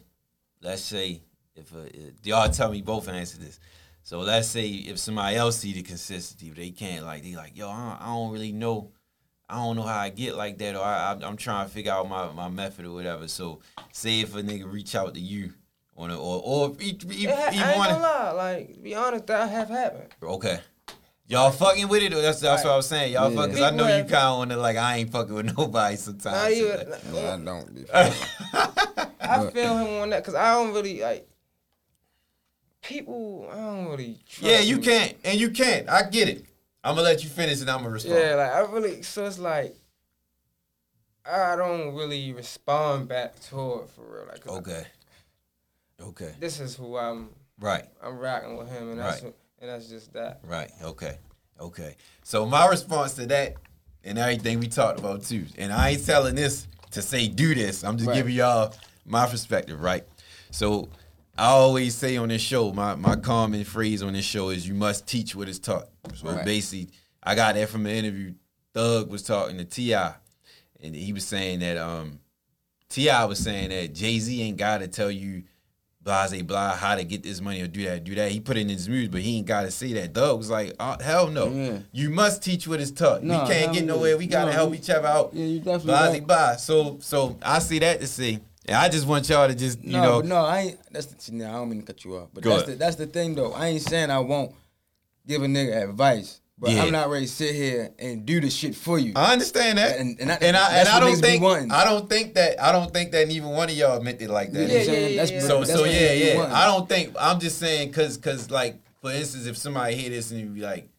let's say if uh, y'all tell me both and answer this. So let's say if somebody else see the consistency, they can't like they like yo, I don't, I don't really know, I don't know how I get like that, or I, I, I'm trying to figure out my, my method or whatever. So say if a nigga reach out to you on it, or or he, he, It ha- he I ain't wanna- gonna lie. Like, be honest, that have happened. Okay. Y'all fucking with it? Or that's that's what I was saying. Y'all Yeah. fuck because I know you People kind of want to like I ain't fucking with nobody sometimes. Not so even, that- No, I don't. Be I feel him on that because I don't really like people. I don't really. Trust yeah, you them. can't, and you can't. I get it. I'm gonna let you finish, and I'm gonna respond. Yeah, like I really. So it's like I don't really respond back to it for real. Like, Okay. Okay. This is who I'm. Right. I'm rocking with him, and that's Right. and that's just that. Right. Okay. Okay. So my response to that and everything we talked about too, and I ain't telling this to say do this. I'm just Right. giving y'all my perspective, right? So I always say on this show, my my common phrase on this show is you must teach what is taught. So Right. basically, I got that from an interview. Thug was talking to T.I., and he was saying that um T.I. was saying that Jay Z ain't got to tell you blase blah how to get this money or do that do that. He put it in his music, but he ain't got to say that. Thug was like, oh, hell no. Yeah. You must teach what is taught. No, we can't get nowhere. We gotta No, help each other out. Yeah, you definitely Blase right. blah. So so I see that to see. And I just want y'all to just you no, know but no, I ain't. That's the, no, I don't mean to cut you off, but that's ahead. the that's the thing though. I ain't saying I won't give a nigga advice, but Yeah. I'm not ready to sit here and do the shit for you. I understand that, And- and that- and I and I don't think wanting. I don't think that I don't think that even one of y'all meant it like that. You know Yeah, yeah, That's- yeah, So that's so yeah yeah. wanting. I don't think I'm just saying because because like for instance if somebody hear this and you be like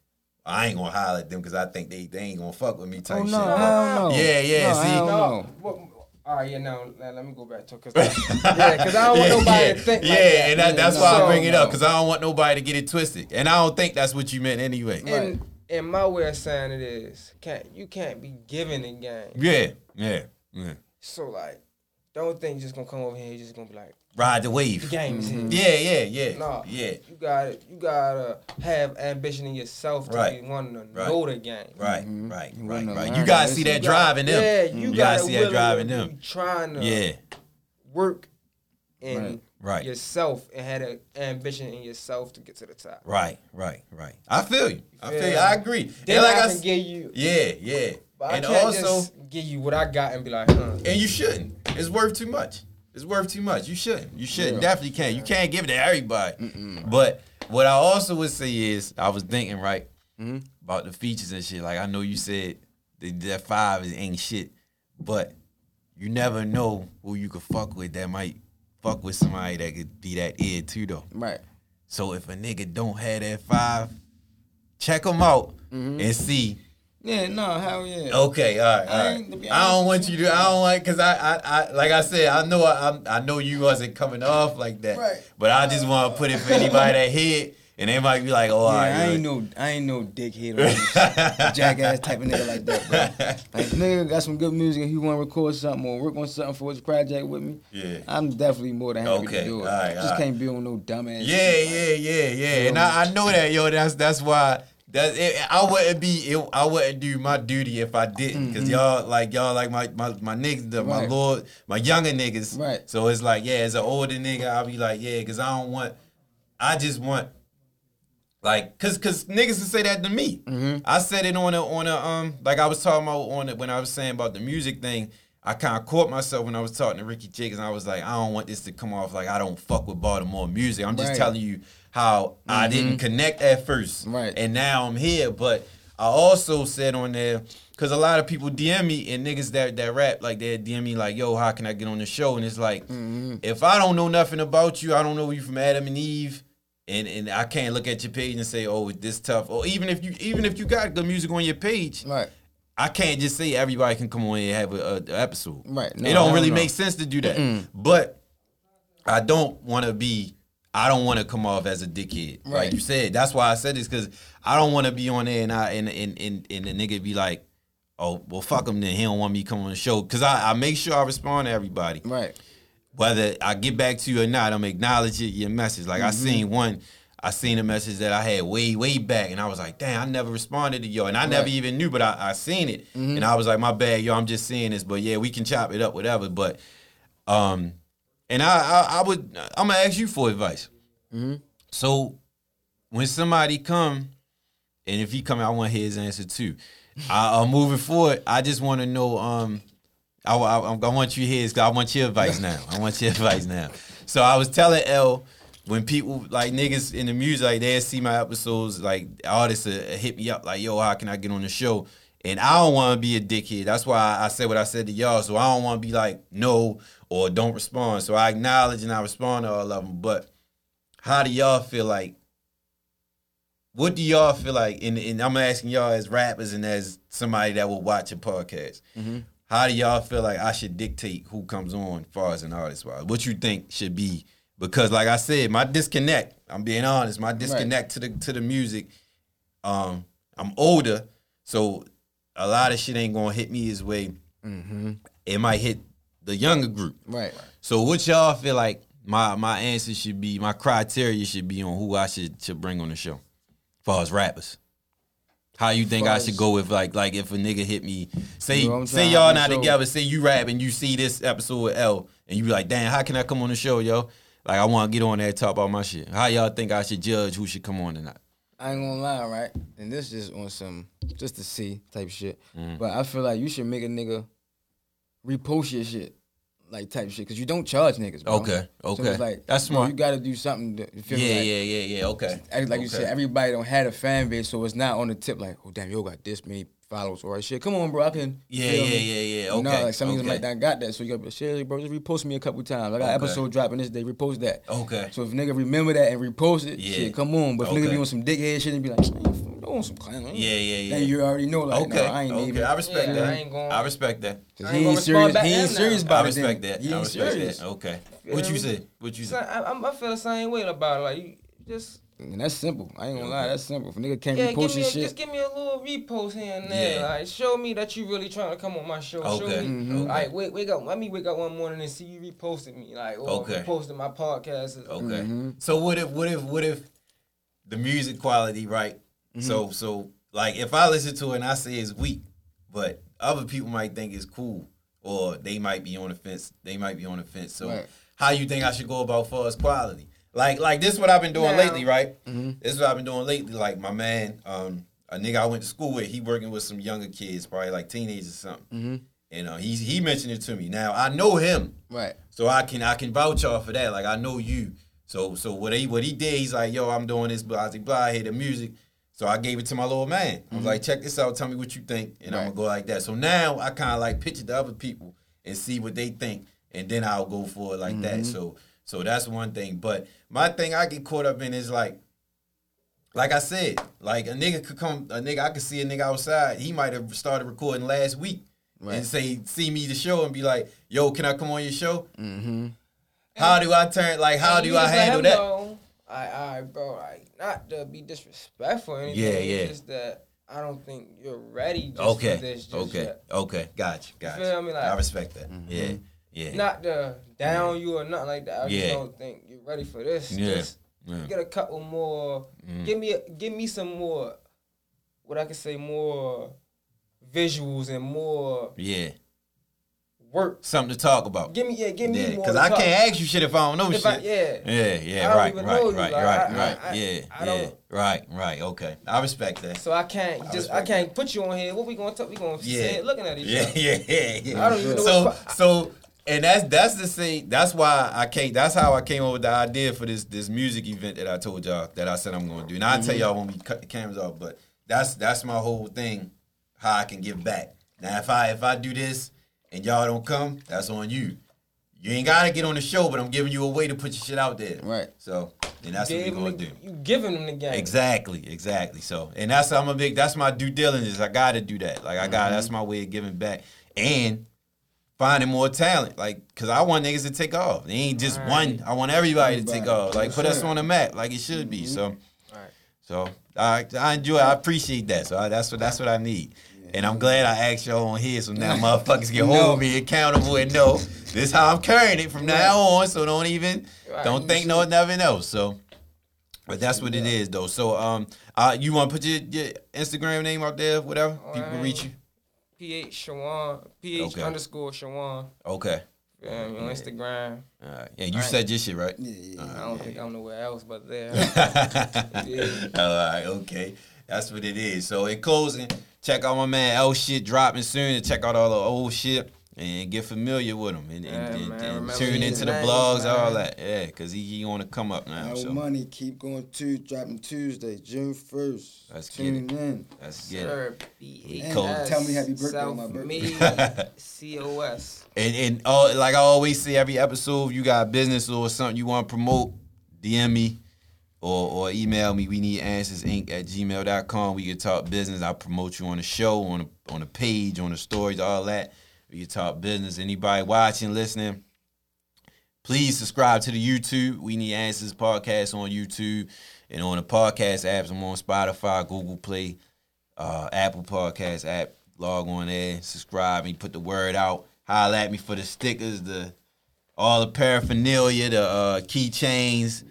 I ain't gonna holler at them because I think they they ain't gonna fuck with me type Oh no, shit. hell no. Yeah, yeah, No, see? No, no. what, all right, yeah, now let, let me go back to it, cause yeah, cause I don't want nobody yeah. to think yeah, that. and that, Yeah, that's no, why I bring it up because I don't want nobody to get it twisted, and I don't think that's what you meant anyway. And and my way of saying it is, can't you can't be giving the game. Yeah, yeah, yeah. So like, don't think you just gonna come over here, you just gonna be like, Ride the wave. the wave. game is here. Yeah, yeah, yeah, No, yeah. You gotta you gotta have ambition in yourself to Right. be wanting to Right. know the game. Right, Mhm. right, You right, right. You gotta see that got- drive in them. Yeah, you, you, gotta, gotta see that really drive in them. Trying to Yeah, work in Right. Right. yourself and had an ambition in yourself to get to the top. right, right, right. I feel you. I feel you. I agree. Then and like I, I, can s- give you, yeah, yeah. But and I can't also, just give you what I got and be like, huh. and you shouldn't. It's worth too much. It's worth too much. You shouldn't. You shouldn't. Yeah. Definitely can't. You can't give it to everybody. But what I also would say is, I was thinking right Mhm. about the features and shit. Like I know you said that, that five is ain't shit, but you never know who you could fuck with that might fuck with somebody that could be that ear too though. Right. So if a nigga don't have that five, check him out and see. Yeah, no, hell yeah. Okay, all right, all I right. to be I don't want you to. I don't like because I, I, I, like I said, I know I, I'm- I know you wasn't coming off like that. Right. But I just want to put it for anybody that hit, and they might be like, oh, all Yeah, right. I ain't no, I ain't no dickhead or jackass type of nigga like that, bro. Like, nigga got some good music and he want to record something or work on something for his project with me, Yeah. I'm definitely more than happy Okay, to do it. alright, Just alright. can't be on no dumbass. Yeah, shit, yeah, yeah, yeah. And? I, I know that, yo. That's that's why. That it, I wouldn't be. It, I wouldn't do my duty if I didn't, because y'all like y'all like my my my niggas, the, my Mm-hmm. Lord, my younger niggas. Right. So it's like, yeah, as an older nigga, I'll be like, yeah, because I don't want. I just want. Like, cause, cause niggas would say that to me. Mm-hmm. I said it on a, on a, um, like I was talking about on it when I was saying about the music thing. I kind of caught myself when I was talking to Ricky Jacobs, and I was like, I don't want this to come off like I don't fuck with Baltimore music. I'm just Right. telling you how I mm-hmm. didn't connect at first, Right. And now I'm here. But I also said on there because a lot of people DM me and niggas that that rap like they DM me like, yo, how can I get on the show? And it's like, mm-hmm. if I don't know nothing about you, I don't know you from Adam and Eve. And, and I can't look at your page and say, oh, it's this tough. Or even if you even if you got good music on your page, Right. I can't just say everybody can come on and have a, a, a episode. Right. No, it don't really no. make sense to do that. But I don't want to be. I don't want to come off as a dickhead, like Right. you said. That's why I said this because I don't want to be on there and I and and and, and the nigga be like, oh well, fuck him. Then he don't want me to come on the show because I, I make sure I respond to everybody Right. whether I get back to you or not, I'm acknowledge it, your message. Like I Mm-hmm. seen one, I seen a message that I had way, way back, and I was like, damn, I never responded to yo, and I never Right. Mm-hmm. even knew, but I, I seen it, and I was like, my bad, yo, I'm just seeing this, but yeah, we can chop it up, whatever. But Um, and I, I, I would, I'm gonna ask you for advice. So, when somebody come, and if he come, I want his answer too. I, uh, moving forward, I just want to know. Um, I, I, I want you here. I want your advice now. I want your advice now. So I was telling L when people like niggas in the music, like they see my episodes, like artists uh, hit me up, like, "Yo, how can I get on the show?" And I don't want to be a dickhead. That's why I said what I said to y'all. So I don't want to be like no or don't respond. So I acknowledge and I respond to all of them. But how do y'all feel like? What do y'all feel like? And, and I'm asking y'all as rappers and as somebody that will watch a podcast. How do y'all feel like I should dictate who comes on, as far as an artist wise? What you think should be? Because like I said, my disconnect. I'm being honest. My disconnect to the to the music. Um, I'm older, so a lot of shit ain't gonna hit me his way. It might hit the younger group. Right. So what y'all feel like my my answer should be, my criteria should be on who I should should bring on the show, as far as rappers. How you think I should go with like like if a nigga hit me, say You know say y'all not together, say you rap and you see this episode with L and you be like, damn, how can I come on the show, yo? Like I want to get on there and talk about my shit. How y'all think I should judge who should come on tonight? I ain't gonna lie, right? And this just on some just to see type shit. Mm. But I feel like you should make a nigga repost your shit, like type shit, because you don't charge niggas. Bro. Okay, So okay. it's like That's smart. You got to do something. To, feel Yeah. Like, yeah, yeah, yeah. Okay. Like you said, everybody don't have a fan base, so it's not on the tip. Like, oh damn, yo got this many followers or shit. Come on, bro, I can. you Yeah, feel yeah, yeah, yeah. You know, like some niggas okay. might not got that, so you got to share, bro. Just repost me a couple times. I got Okay. episode dropping this day. Repost that. Okay. So if nigga remember that and repost it, Yeah. shit, come on. But if nigga be on some dickhead shit and be like, "Man, you want some clown? Yeah, yeah, yeah. Then you already know, like, Okay, nah, I ain't okay. even. I respect Yeah, that. I ain't going- I respect that. Cause he ain't ain't serious. respond back He ain't serious now. about I respect that. He I ain't respect serious. that. Okay. What you me? say? What you So say? I, I, I feel the same way about it. Like you just And that's simple. I ain't gonna lie, that's simple. If a nigga can't yeah, repost give me your a, shit, just give me a little repost here and there. Yeah. Like show me that you really trying to come on my show. Okay. Show me. Mm-hmm. Mhm. Like wake wake up. Let me wake up one morning and see you reposted me. Like or Okay. reposted my podcast. Okay. Mm-hmm. So what if what if what if the music quality right? Mm-hmm. So so like if I listen to it and I say it's weak, but other people might think it's cool, or they might be on the fence. They might be on the fence. So Right. how you think I should go about far as quality? Like like this is what I've been doing Now- lately, right? Mm-hmm. This is what I've been doing lately. Like my man, um, a nigga I went to school with, he working with some younger kids, probably like teenagers or something. Mm-hmm. And uh, he he mentioned it to me. Now I know him. right? So I can I can vouch off for that. Like I know you. So so what he what he did, he's like, yo, I'm doing this, blah blah blah. I hear the music. So I gave it to my little man. I was like, check this out. Tell me what you think, and I'm gonna go like that. So now I kind of like picture the other people and see what they think, and then I'll go for it like that. So so that's one thing. But my thing I get caught up in is like. Like I said, like a nigga could come, a nigga I could see a nigga outside. He might have started recording last week Right. and say, see me the show and be like, yo, can I come on your show? Mm-hmm. How do I turn? Like, how do I handle him that? know, I, I, bro, like not to be disrespectful or anything. Yeah, it's yeah. Just that I don't think you're ready just Okay, for this just okay, yet. okay. Gotcha, gotcha. feel me? Like- I respect that. Yeah, yeah. Not to down you or nothing like that. I Yeah. just don't think you're ready for this. Yeah, Just yeah. Mm. get a couple more. Give me, a, give me some more. What I could say more visuals and more yeah. work. Something to talk about. Give me, yeah, give me Yeah, more. because I talk. can't ask you shit if I don't know If shit. I, yeah. Yeah, yeah, right, right, right, Like, right, I- right. I- yeah, yeah, right, right. Okay, I respect that. So I can't just I can't put you on here. What we gonna talk? We gonna Yeah. sit looking at each Yeah, other. yeah, yeah, yeah. I don't even know So, so, and that's that's the same. That's why I came. That's how I came up with the idea for this this music event that I told y'all that I said I'm going to do. And I'll tell Mm-hmm. y'all when we cut the cameras off. But that's that's my whole thing. How I can give back. Now, if I if I do this and y'all don't come, that's on you. You ain't gotta get on the show, but I'm giving you a way to put your shit out there. Right. So, and that's what we him gonna the, do. You giving them the game. Exactly, exactly. So, and that's I'm a big. That's my due diligence. I got to do that. Like I got. That's my way of giving back and finding more talent. Like, cause I want niggas to take off. They ain't just one. I want everybody to take off. Like, put us on the map, like it should be. So, so I I enjoy. I appreciate that. So I, that's what that's what I need. And I'm glad I asked y'all on here, so now motherfuckers can hold me accountable and know this how I'm carrying it from now on. So don't even Right. don't think no nothing else. So. But that's what it is, though. So, um, uh, you want to put your, your Instagram name out there, whatever people can reach you. PH Shawan, PH Okay. underscore Shawan. Okay. Feel me? On Instagram. All right. Yeah, you said your shit, right? Yeah, yeah. I don't think I'm nowhere else but there. All right, okay. That's what it is. So in closing, check out my man L shit dropping soon and check out all the old shit and get familiar with him and, and, Yeah, and- and tune into the names, blogs, all that. Yeah, because he, he want to come up now. No So money, keep going to dropping Tuesday, June first. Let's get Tune in. let's get it. Sir, B And Cool. tell me happy birthday on my birthday. C O S. And and uh, like I always say, every episode, if you got a business or something you want to promote, DM me or or email me. We need answers inc at gmail.com. We can talk business. I'll promote you on the show, on the on the page, on the stories, all that. Can talk business. Anybody watching, listening, please subscribe to the YouTube. We need answers podcast on YouTube and on the podcast apps. I'm on Spotify, Google Play, uh, Apple Podcast app. Log on there, subscribe, and put the word out. Holla at me for the stickers, the all the paraphernalia, the uh, keychains,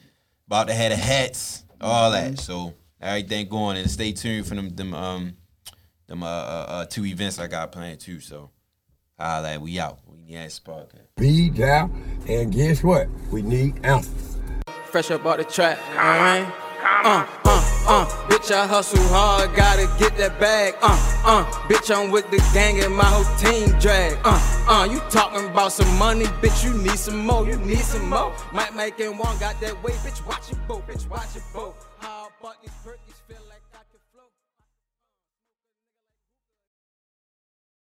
about to have the hats, all that. So everything going, and stay tuned for them them um them uh, uh, uh two events I got planned too. So holla at we out. We need answers podcast. Be down, and guess what? We need answers. Fresh up out the trap, alright? Uh, uh, uh, bitch, I hustle hard, gotta get that bag. Uh, uh, bitch, I'm with the gang and my whole team drag. Uh, uh, you talking about some money, bitch, you need some more, you need some more. Might make it one, got that way, bitch, watch it, boat, bitch, watch it, boat. How about these Perkies feel like